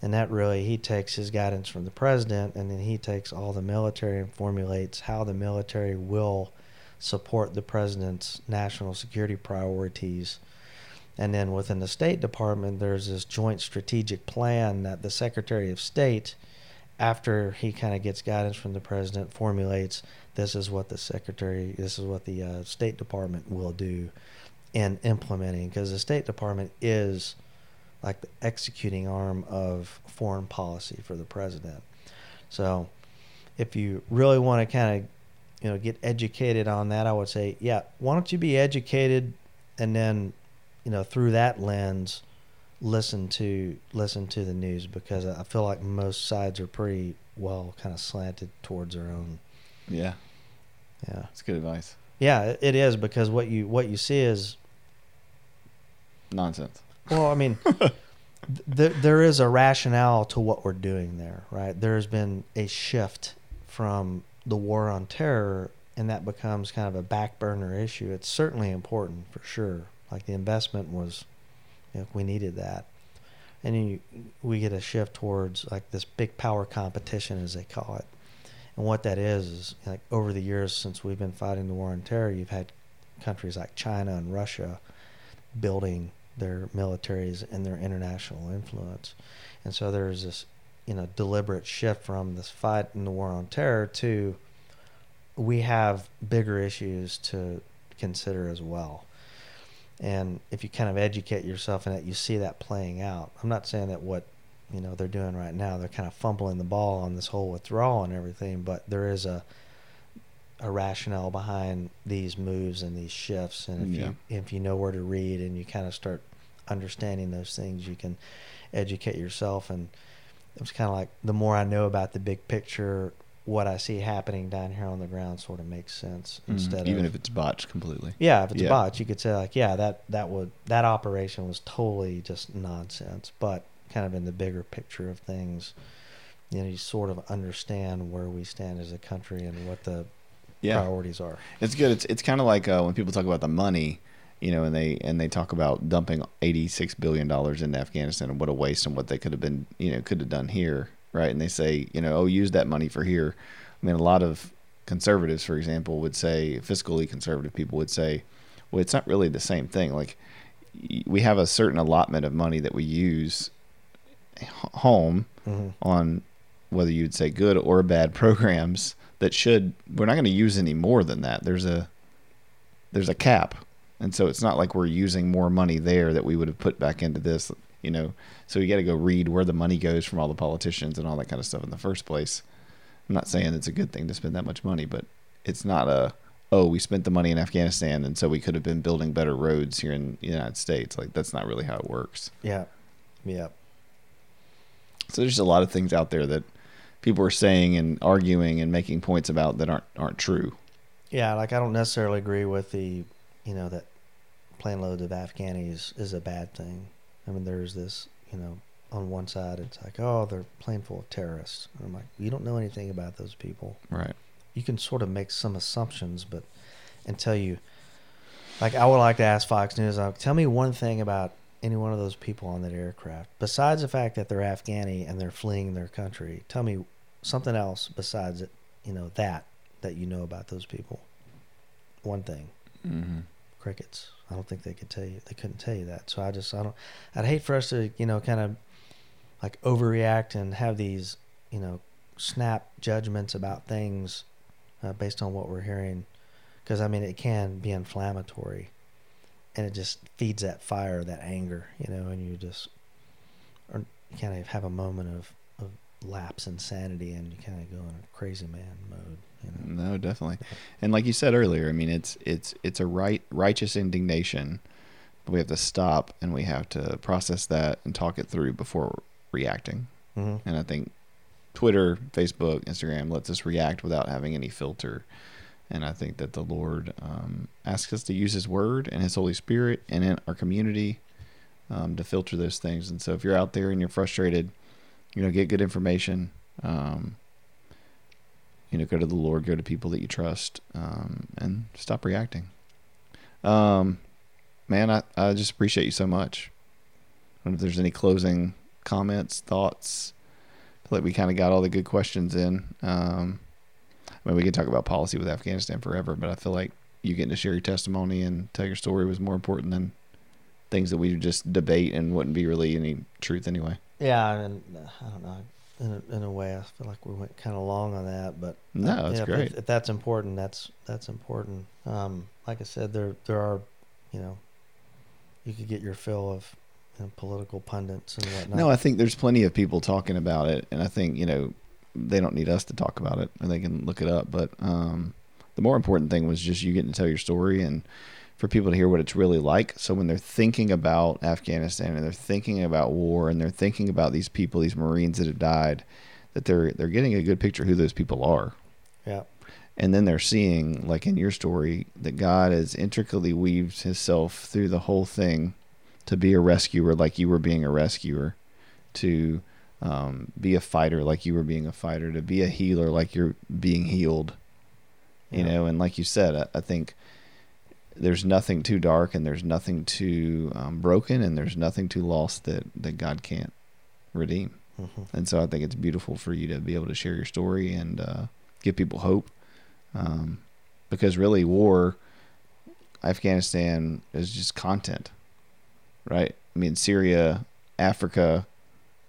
and that really he takes his guidance from the president and then he takes all the military and formulates how the military will support the president's national security priorities. And then within the state department there's this joint strategic plan that the secretary of state after he kind of gets guidance from the president formulates this is what the secretary this is what the uh, state department will do in implementing. Because the State Department is like the executing arm of foreign policy for the president. So if you really want to kind of you know get educated on that, I would say, yeah, why don't you be educated and then you know through that lens listen to listen to the news because I feel like most sides are pretty well kind of slanted towards their own. Yeah, Yeah. It's good advice. Yeah, it- it is because what you what you see is Nonsense. Well, I mean, *laughs* th- there is a rationale to what we're doing there, right? There's been a shift from the war on terror, and that becomes kind of a back burner issue. It's certainly important for sure. Like the investment was, you know, we needed that, and you, we get a shift towards like this big power competition, as they call it. And what that is is like over the years since we've been fighting the war on terror, you've had countries like China and Russia building their militaries and their international influence. And so there's this, you know, deliberate shift from this fight in the war on terror to we have bigger issues to consider as well. And if you kind of educate yourself in it, you see that playing out. I'm not saying that what you know they're doing right now, they're kind of fumbling the ball on this whole withdrawal and everything, but there is a a rationale behind these moves and these shifts and if Yeah. you if you know where to read and you kind of start understanding those things you can educate yourself and it's kind of like the more I know about the big picture what I see happening down here on the ground sort of makes sense Mhm. instead even of if it's botched completely. yeah, if it's Yeah. a botch, you could say like, yeah, that that would that operation was totally just nonsense. But kind of in the bigger picture of things, you know, you sort of understand where we stand as a country and what the Yeah, priorities are. it's good. It's it's kind of like uh, when people talk about the money, you know, and they and they talk about dumping eighty six billion dollars into Afghanistan and what a waste and what they could have been, you know, could have done here, right? And they say, you know, oh, use that money for here. I mean, a lot of conservatives, for example, would say, fiscally conservative people would say, well, it's not really the same thing. Like, we have a certain allotment of money that we use home hmm on whether you'd say good or bad *laughs* programs that should we're not going to use any more than that. There's a there's a cap. And so it's not like we're using more money there that we would have put back into this you know. So you got to go read where the money goes from all the politicians and all that kind of stuff in the first place. I'm not saying it's a good thing to spend that much money but it's not a oh we spent the money in afghanistan and so we could have been building better roads here in the united states. Like that's not really how it works. Yeah, yeah, so there's a lot of things out there that people are saying and arguing and making points about that aren't aren't true. yeah. Like I don't necessarily agree with the, you know, that plane loads of Afghanis is a bad thing. I mean, there's this, you know, on one side it's like, oh, they're plane full of terrorists. And I'm like, you don't know anything about those people. Right. you can sort of make some assumptions, but until you, like, I would like to ask Fox News, like, tell me one thing about any one of those people on that aircraft, besides the fact that they're Afghani and they're fleeing their country. Tell me something else besides it, you know, that that you know about those people. One thing, Mm-hmm. crickets. I don't think they could tell you. They couldn't tell you that. So I just, I don't. I'd hate for us to, you know, kind of like overreact and have these, you know, snap judgments about things uh, based on what we're hearing, because I mean it can be inflammatory, and it just feeds that fire, that anger, you know, and you just, or you kind of have a moment of lapse in sanity, and you kind of go in a crazy man mode, you know. No, definitely. And like you said earlier, I mean, it's it's it's a right righteous indignation, but we have to stop and we have to process that and talk it through before reacting. Mm-hmm. And I think Twitter, Facebook, Instagram lets us react without having any filter. And I think that the Lord um, asks us to use His Word and His Holy Spirit and in our community um, to filter those things. And so if you're out there and you're frustrated, you know, get good information. Um, you know, go to the Lord, go to people that you trust, um, and stop reacting. Um, man, I, I just appreciate you so much. I don't know if there's any closing comments, thoughts. I feel like we kind of got all the good questions in. Um, I mean, we could talk about policy with Afghanistan forever, but I feel like you getting to share your testimony and tell your story was more important than things that we would just debate and wouldn't be really any truth anyway. Yeah, and uh, I don't know. In a, in a way, I feel like we went kind of long on that, but No, uh, that's great. If, if that's important, that's that's important. Um, like I said, there there are, you know, you could get your fill of you know, political pundits and whatnot. No, I think there's plenty of people talking about it, and I think you know they don't need us to talk about it, and they can look it up. But um, the more important thing was just you getting to tell your story and for people to hear what it's really like. So when they're thinking about Afghanistan and they're thinking about war and they're thinking about these people, these Marines that have died, that they're they're getting a good picture of who those people are. yeah, And then they're seeing, like in your story, that God has intricately weaved Himself through the whole thing to be a rescuer, like you were being a rescuer, to um, be a fighter, like you were being a fighter, to be a healer, like you're being healed. You Yeah. know, and like you said, I, I think there's nothing too dark and there's nothing too um, broken and there's nothing too lost that, that God can't redeem. hmm And so I think it's beautiful for you to be able to share your story and uh, give people hope. Um, because really, war, Afghanistan is just content, right? I mean, Syria, Africa,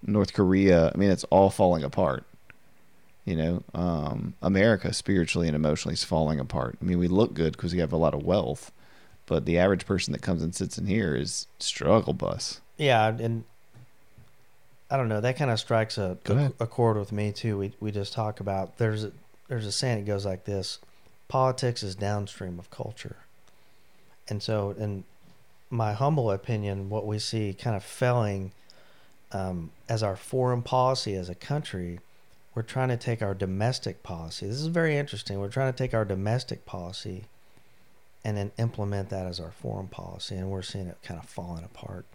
North Korea, I mean, it's all falling apart. You know, um, America spiritually and emotionally is falling apart. I mean, we look good because we have a lot of wealth, but the average person that comes and sits in here is struggle bus. Yeah, and I don't know. That kind of strikes a, ahead. a chord with me too. We we just talk about there's a there's a saying that goes like this: politics is downstream of culture, and so in my humble opinion, what we see kind of failing um, as our foreign policy as a country, we're trying to take our domestic policy. This is very interesting. We're trying to take our domestic policy and then implement that as our foreign policy, and we're seeing it kind of falling apart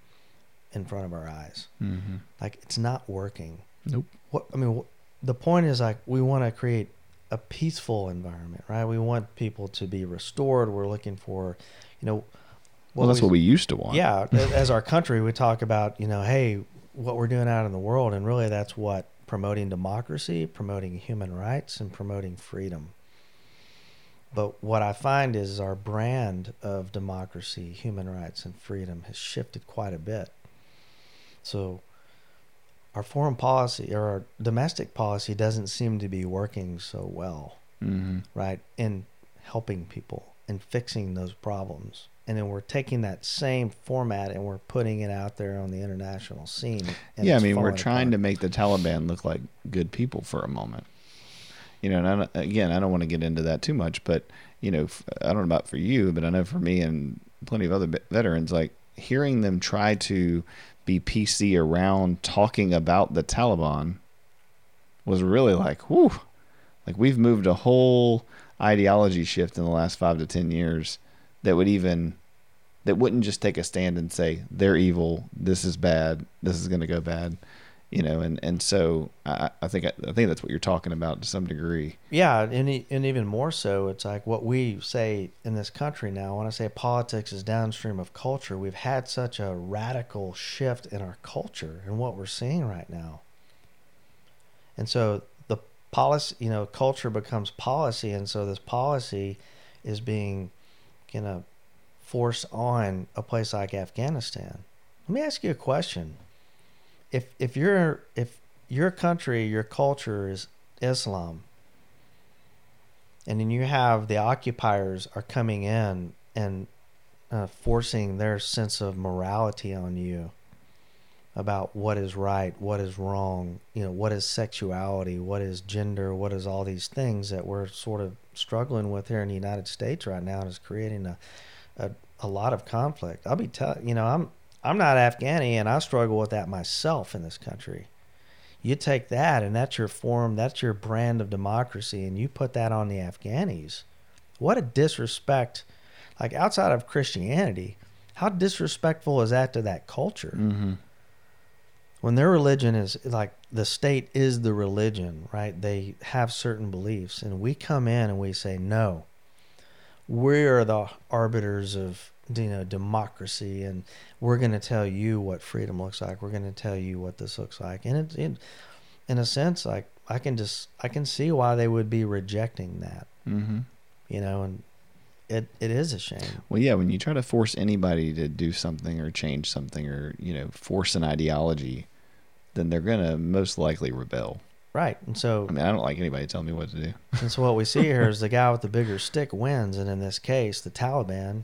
in front of our eyes. Mm-hmm. Like it's not working. Nope. What I mean, wh- the point is like we want to create a peaceful environment, right? We want people to be restored. We're looking for, you know, Well, that's what we used to want. yeah, *laughs* as our country, we talk about, you know, hey, what we're doing out in the world, and really that's what promoting democracy, promoting human rights, and promoting freedom. But what I find is our brand of democracy, human rights, and freedom has shifted quite a bit. So our foreign policy or our domestic policy doesn't seem to be working so well Mm-hmm. right? In helping people and fixing those problems. And then we're taking that same format and we're putting it out there on the international scene. and yeah, I mean, we're trying apart. to make the Taliban look like good people for a moment. You know, and I don't, again, I don't want to get into that too much, but you know, I don't know about for you, but I know for me and plenty of other veterans, like hearing them try to be PC around talking about the Taliban was really like, whew, like we've moved a whole ideology shift in the last five to ten years that would even that wouldn't just take a stand and say they're evil, this is bad, this is going to go bad, you know, and and so I, I think I think that's what you're talking about to some degree. Yeah, and, and even more so, it's like what we say in this country now. When I say politics is downstream of culture, we've had such a radical shift in our culture and what we're seeing right now. And so the policy, you know, culture becomes policy, and so this policy is being kind of forced on a place like Afghanistan. Let me ask you a question: If if your if your country, your culture is Islam, and then you have the occupiers are coming in and uh, forcing their sense of morality on you about what is right, what is wrong, you know, what is sexuality, what is gender, what is all these things that we're sort of struggling with here in the United States right now, and is creating a, a, a lot of conflict. I'll be telling you know, I'm I'm not Afghani, and I struggle with that myself in this country. You take that, and that's your form, that's your brand of democracy, and you put that on the Afghanis. What a disrespect! Like outside of Christianity, how disrespectful is that to that culture? Mm-hmm. when their religion is like the state is the religion, right? They have certain beliefs, and we come in and we say, no, we're the arbiters of you know democracy, and we're going to tell you what freedom looks like. We're going to tell you what this looks like, and it, it, in a sense, like I can just I can see why they would be rejecting that, Mm-hmm. you know, and it it is a shame. Well, yeah, when you try to force anybody to do something or change something or you know force an ideology, then they're gonna most likely rebel. Right, and so I mean, I don't like anybody telling me what to do. *laughs* And so what we see here is the *laughs* guy with the bigger stick wins, and in this case, the Taliban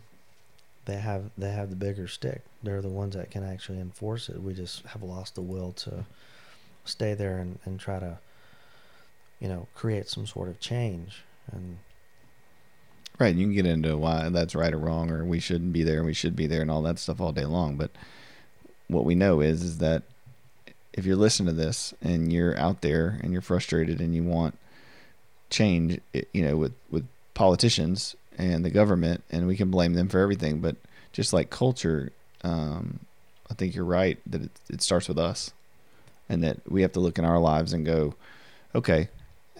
they have they have the bigger stick. They're the ones that can actually enforce it. We just have lost the will to stay there and, and try to, you know, create some sort of change. And Right. You can get into why that's right or wrong, or we shouldn't be there and we should be there, and all that stuff all day long. But what we know is is that if you're listening to this and you're out there and you're frustrated and you want change, you know, with with politicians and the government, and we can blame them for everything, but just like culture, um, I think you're right that it, it starts with us, and that we have to look in our lives and go, okay,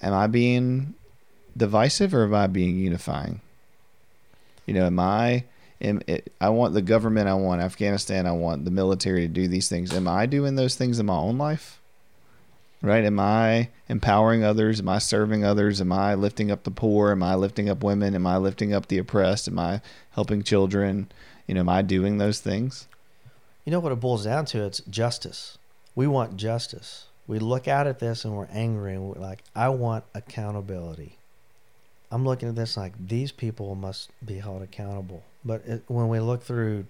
am I being divisive or am I being unifying? You know, am I? Am, it, I want the government. I want Afghanistan. I want the military to do these things. Am I doing those things in my own life? Right? Am I empowering others? Am I serving others? Am I lifting up the poor? Am I lifting up women? Am I lifting up the oppressed? Am I helping children? You know, am I doing those things? you know what it boils down to? It's justice. We want justice. We look out at this and we're angry and we're like, I want accountability. I'm looking at this like these people must be held accountable. But it, when we look through,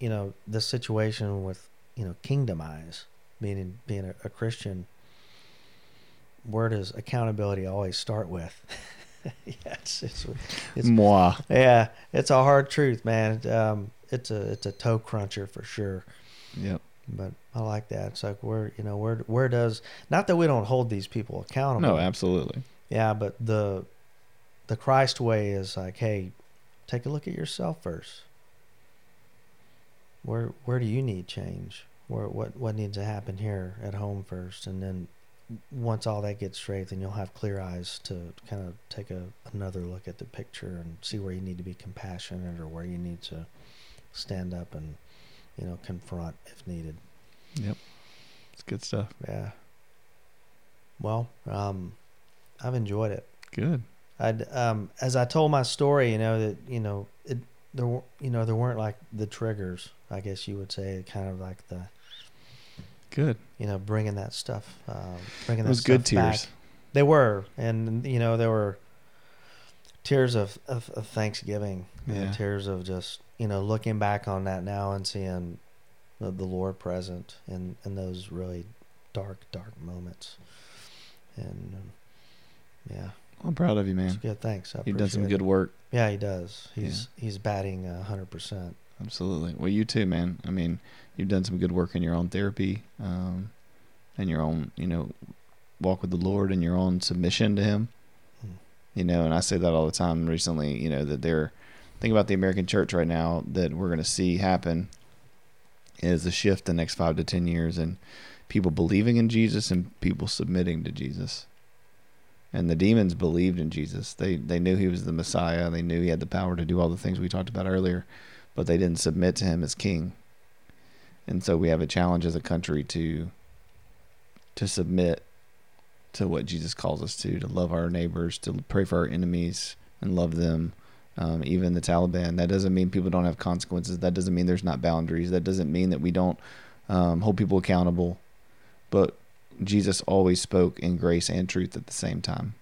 you know, the situation with, you know, kingdom eyes, meaning being a, a Christian, where does accountability always start with? *laughs* yeah, it's, it's, it's Moi. yeah, it's a hard truth, man. Um, it's a it's a toe cruncher for sure. Yep. But I like that. It's like where you know where where does not that we don't hold these people accountable. No, absolutely. Yeah, but the the Christ way is like, hey, take a look at yourself first. Where where do you need change? Where what what needs to happen here at home first, and then once all that gets straight, then you'll have clear eyes to kind of take a another look at the picture and see where you need to be compassionate or where you need to stand up and you know confront if needed. Yep. It's good stuff. Yeah. Well, um, I've enjoyed it. Good. I'd um, as I told my story, you know that you know it there you know there weren't like the triggers. I guess you would say kind of like the Good. you know bringing that stuff, um, bringing was good stuff back. tears. They were, and you know there were tears of of, of Thanksgiving, Yeah. tears of just you know looking back on that now and seeing the, the Lord present in in those really dark dark moments, and um, yeah, I'm proud of you, it's man. good. Thanks. I You've done some appreciate good work. Yeah, he does. He's he's batting a hundred percent. Absolutely. Well, you too, man. I mean, you've done some good work in your own therapy, um, and your own, you know, walk with the Lord and your own submission to Him. Hmm. You know, and I say that all the time recently. You know that they're think about the American church right now that we're going to see happen is a shift the next five to ten years, and people believing in Jesus and people submitting to Jesus. And the demons believed in Jesus. They they knew he was the Messiah. They knew he had the power to do all the things we talked about earlier but they didn't submit to him as king. And so we have a challenge as a country to to submit to what Jesus calls us to, to love our neighbors, to pray for our enemies and love them. Um, even the Taliban. That doesn't mean people don't have consequences. That doesn't mean there's not boundaries. That doesn't mean that we don't um, hold people accountable. But Jesus always spoke in grace and truth at the same time.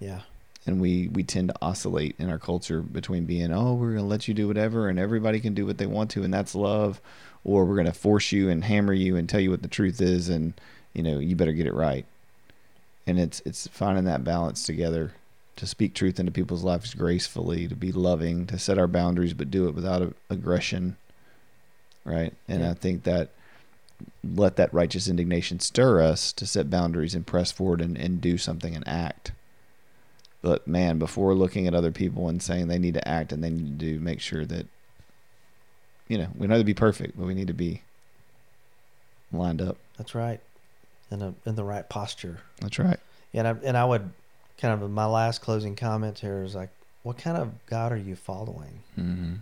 Yeah, and we we tend to oscillate in our culture between being oh we're going to let you do whatever and everybody can do what they want to and that's love or we're going to force you and hammer you and tell you what the truth is and you know you better get it right. And it's it's finding that balance together to speak truth into people's lives gracefully to be loving to set our boundaries but do it without a, aggression right? And Yeah. i think that let that righteous indignation stir us to set boundaries and press forward and, and do something and act but man, before looking at other people and saying they need to act and they need to do, make sure that you know we have to be perfect, but we need to be lined up. that's right. In a in the right posture. That's right. And I and I would kind of my last closing comment here is like, what kind of God are you following? Mm-hmm.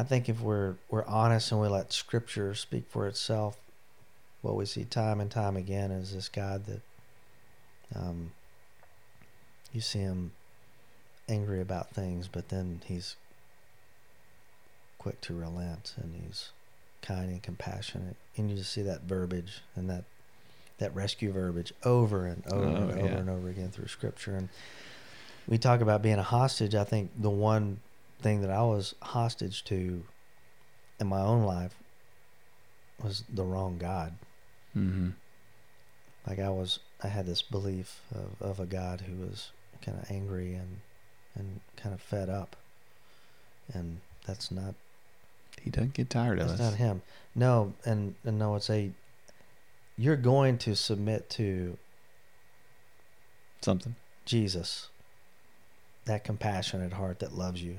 I think if we're we're honest and we let Scripture speak for itself, what we see time and time again is this God that um, you see him angry about things, but then he's quick to relent and he's kind and compassionate, and you just see that verbiage and that that rescue verbiage over and over Oh, and over yeah. and over again through Scripture. And we talk about being a hostage. I think the one thing that I was hostage to in my own life was the wrong God. Mm-hmm. Like I was, I had this belief of, of a God who was kind of angry and and kind of fed up, and that's not He doesn't get tired of that's us. not him. No, and and no, it's a you're going to submit to Something. Jesus, that compassionate heart that loves you.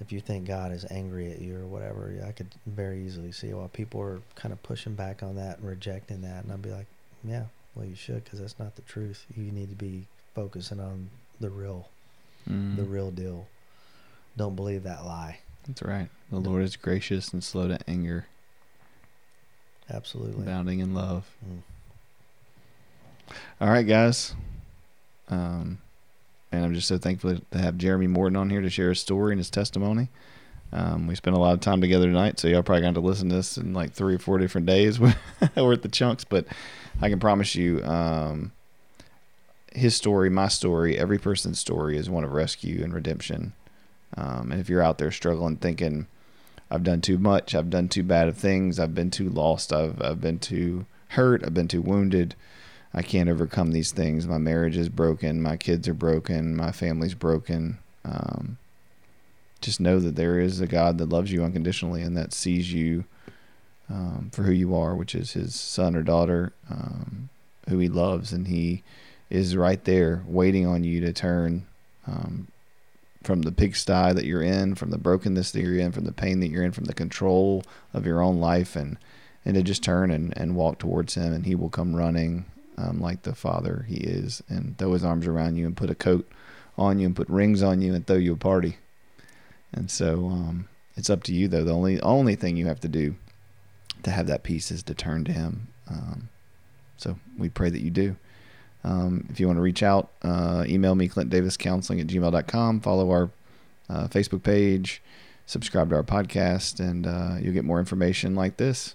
If you think God is angry at you or whatever, I could very easily see why people are kind of pushing back on that and rejecting that. And I'd be like, yeah, well, you should because that's not the truth. You need to be focusing on the real, Mm. the real deal. Don't believe that lie. That's right. The Lord is gracious and slow to anger, Absolutely. abounding in love. Mm. All right, guys. Um, and I'm just so thankful to have Jeremy Morton on here to share his story and his testimony. Um, we spent a lot of time together tonight, so y'all probably got to listen to this in like three or four different days *laughs* worth the chunks. But I can promise you, um, his story, my story, every person's story is one of rescue and redemption. Um, and if you're out there struggling, thinking, "I've done too much, I've done too bad of things, I've been too lost, I've I've been too hurt, I've been too wounded," I can't overcome these things. My marriage is broken. My kids are broken. My family's broken. Um, just know that there is a God that loves you unconditionally and that sees you um, for who you are, which is his son or daughter, um, who he loves. And he is right there waiting on you to turn um, from the pigsty that you're in, from the brokenness that you're in, from the pain that you're in, from the control of your own life, and, and to just turn and, and walk towards him. And he will come running um, like the father he is, and throw his arms around you and put a coat on you and put rings on you and throw you a party. And so um, it's up to you, though. The only only thing you have to do to have that peace is to turn to Him. Um, so we pray that you do. Um, if you want to reach out, uh, email me, clintdaviscounseling at gmail.com. Follow our uh, Facebook page, subscribe to our podcast, and uh, you'll get more information like this.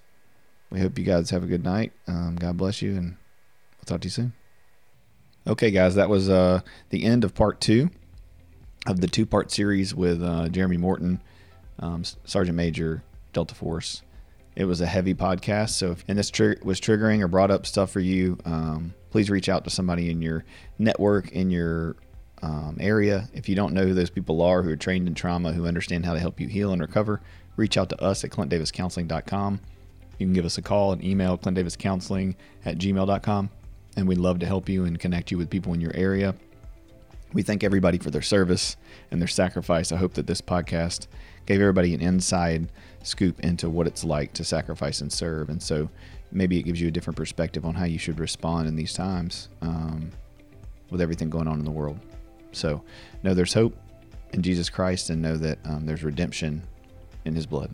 We hope you guys have a good night. Um, God bless you, and we'll talk to you soon. Okay, guys, that was uh, the end of part two of the two part series with uh, Jeremy Morton, um, Sergeant Major, Delta Force. It was a heavy podcast, so if and this tr- was triggering or brought up stuff for you, um, please reach out to somebody in your network, in your um, area. If you don't know who those people are who are trained in trauma, who understand how to help you heal and recover, reach out to us at clintdaviscounseling.com. You can give us a call and email clintdaviscounseling at gmail.com, and we'd love to help you and connect you with people in your area. We thank everybody for their service and their sacrifice. I hope that this podcast gave everybody an inside scoop into what it's like to sacrifice and serve. And so maybe it gives you a different perspective on how you should respond in these times um, with everything going on in the world. So know there's hope in Jesus Christ and know that um, there's redemption in his blood.